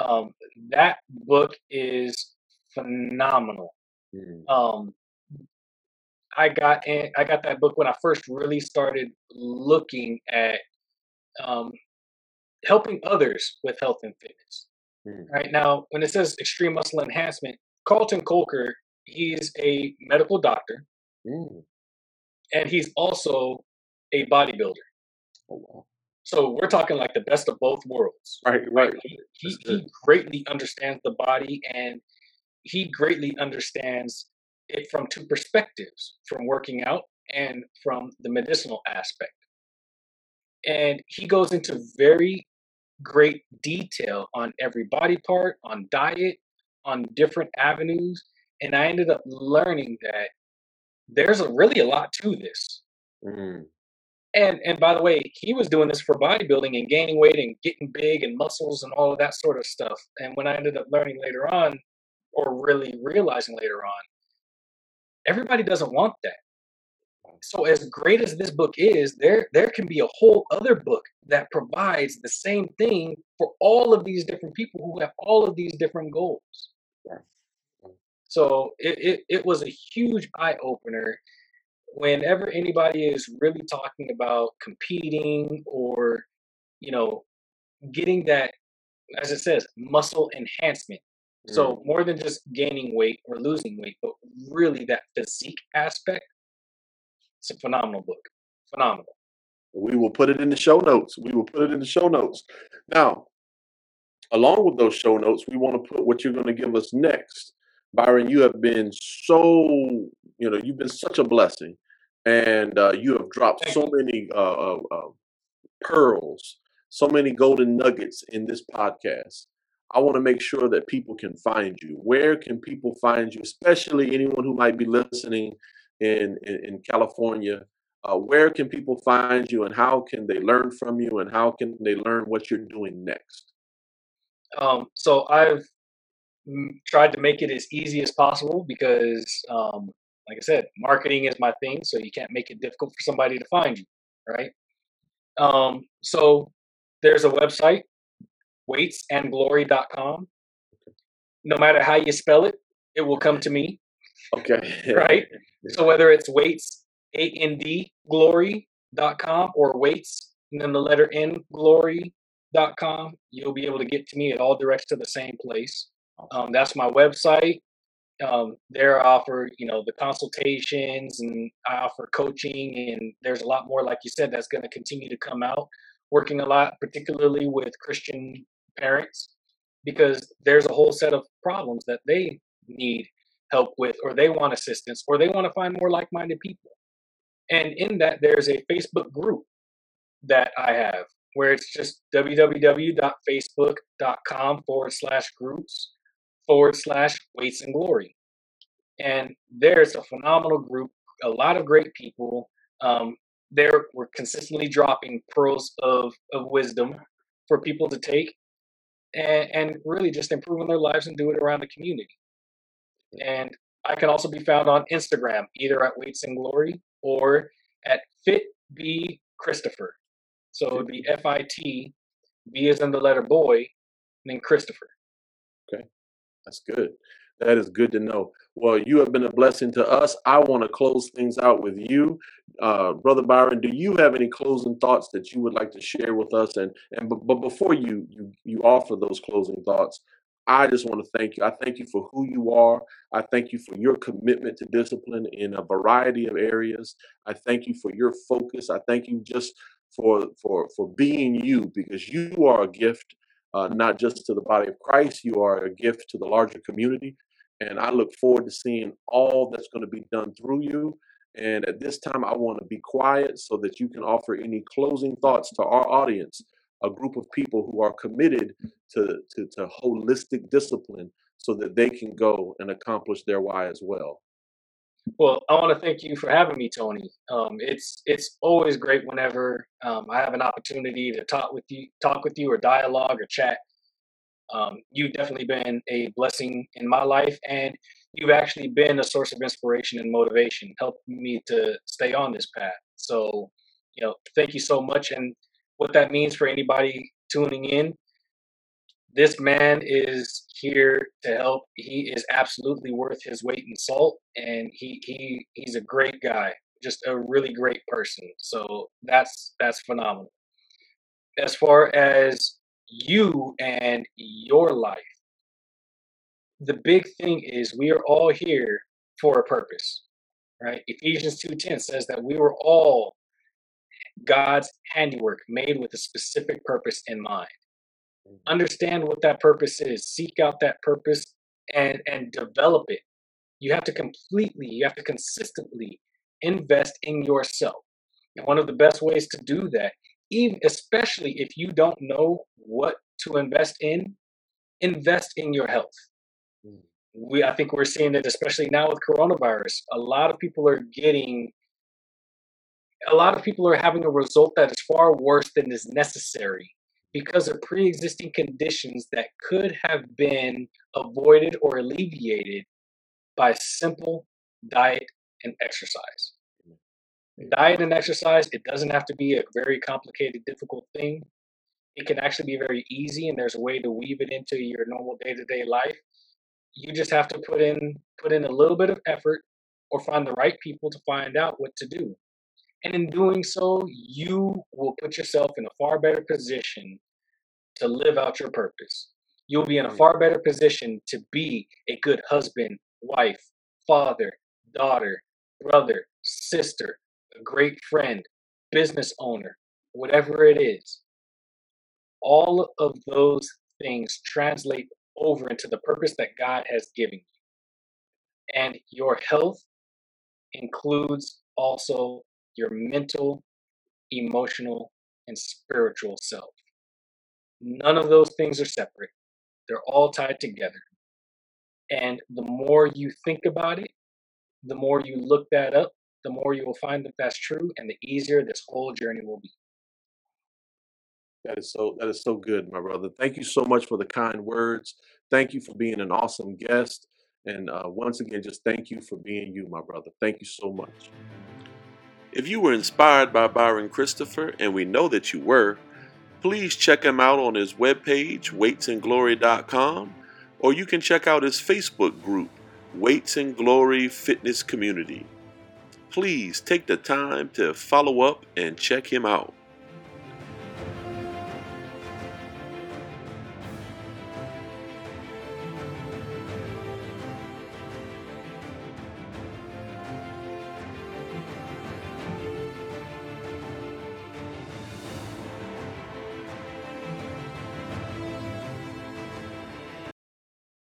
Um, that book is phenomenal. Mm, Um, I got in, I got that book when I first really started looking at um, helping others with health and fitness. mm, Right now, when it says extreme muscle enhancement, Carlon Colker, he's a medical doctor mm. and he's also a bodybuilder. Oh, wow. So we're talking like the best of both worlds. Right, right. He, he, he greatly understands the body and he greatly understands it from two perspectives from working out and from the medicinal aspect. And he goes into very great detail on every body part, on diet, on different avenues. And I ended up learning that there's a, really a lot to this. Mm, And and by the way, he was doing this for bodybuilding and gaining weight and getting big and muscles and all of that sort of stuff. And when I ended up learning later on, or really realizing later on, everybody doesn't want that. So as great as this book is, there there can be a whole other book that provides the same thing for all of these different people who have all of these different goals. right. So it, it, it was a huge eye opener whenever anybody is really talking about competing or, you know, getting that, as it says, muscle enhancement. Mm, So more than just gaining weight or losing weight, but really that physique aspect. It's a phenomenal book. Phenomenal. we will put it in the show notes. We will put it in the show notes. Now, along with those show notes, we want to put what you're going to give us next. Byron, you have been so, you know, you've been such a blessing, and uh, you have dropped Thank so many uh, uh, uh, pearls, so many golden nuggets in this podcast. I want to make sure that people can find you. Where can people find you, especially anyone who might be listening in in, in California? Uh, where can people find you, and how can they learn from you, and how can they learn what you're doing next? Um, so I've tried to make it as easy as possible because, um, like I said, marketing is my thing. So you can't make it difficult for somebody to find you, right? Um, so there's a website, weightsandglory.com. No matter how you spell it, it will come to me, Okay. right? So whether it's weights, A N D glory.com or weights and then the letter N glory.com, you'll be able to get to me. It all directs to the same place. Um, that's my website. Um, there I offer, you know, the consultations and I offer coaching and there's a lot more, like you said, that's going to continue to come out. Working a lot, particularly with Christian parents, because there's a whole set of problems that they need help with, or they want assistance, or they want to find more like-minded people. And in that, there's a Facebook group that I have where it's just www.facebook.com forward slash groups forward slash weights and glory. And there's a phenomenal group, a lot of great people. Um, there we're consistently dropping pearls of, of wisdom for people to take and, and really just improving their lives and do it around the community. And I can also be found on Instagram, either at Weights and Glory or at Fit B Christopher. So it would be F I T, B is in the letter boy, and then Christopher. That's good. That is good to know. Well, you have been a blessing to us. I want to close things out with you, uh, brother Byron. Do you have any closing thoughts that you would like to share with us? And and but, but before you you you offer those closing thoughts, I just want to thank you. I thank you for who you are. I thank you for your commitment to discipline in a variety of areas. I thank you for your focus. I thank you just for for for being you because you are a gift uh, not just to the body of Christ, you are a gift to the larger community. And I look forward to seeing all that's going to be done through you. And at this time, I want to be quiet so that you can offer any closing thoughts to our audience a group of people who are committed to, to, to holistic discipline so that they can go and accomplish their why as well. Well, I want to thank you for having me, Tony. Um, it's it's always great whenever um, I have an opportunity to talk with you, talk with you, or dialogue or chat. Um, you've definitely been a blessing in my life, and you've actually been a source of inspiration and motivation, helping me to stay on this path. So, you know, thank you so much. And what that means for anybody tuning in, this man is here to help. He is absolutely worth his weight in salt, and he he he's a great guy, just a really great person. So that's that's phenomenal. As far as you and your life, the big thing is we are all here for a purpose, right? Ephesians 2:10 says that we were all God's handiwork made with a specific purpose in mind. Mm. Understand what that purpose is, seek out that purpose and and develop it. You have to completely, you have to consistently invest in yourself. And one of the best ways to do that, even especially if you don't know what to invest in, invest in your health we I think we're seeing it especially now with coronavirus. A lot of people are getting a lot of people are having a result that is far worse than is necessary because of pre-existing conditions that could have been avoided or alleviated by simple diet and exercise. Diet and exercise, it doesn't have to be a very complicated, difficult thing. It can actually be very easy, and there's a way to weave it into your normal day to day life you just have to put in put in a little bit of effort or find the right people to find out what to do and in doing so you will put yourself in a far better position to live out your purpose. You'll be in a far better position to be a good husband wife father daughter brother sister a great friend business owner whatever it is. All of those things translate over into the purpose that God has given you. And your health includes also your mental, emotional, and spiritual self. None of those things are separate, they're all tied together. And the more you think about it, the more you look that up, the more you will find that that's true, and the easier this whole journey will be. That is so that is so good, my brother. Thank you so much for the kind words. Thank you for being an awesome guest. And uh, once again, just thank you for being you, my brother. Thank you so much. If you were inspired by Byron Christopher, and we know that you were, please check him out on his webpage, weightsandglory.com, or you can check out his Facebook group, Weights and Glory Fitness Community. Please take the time to follow up and check him out.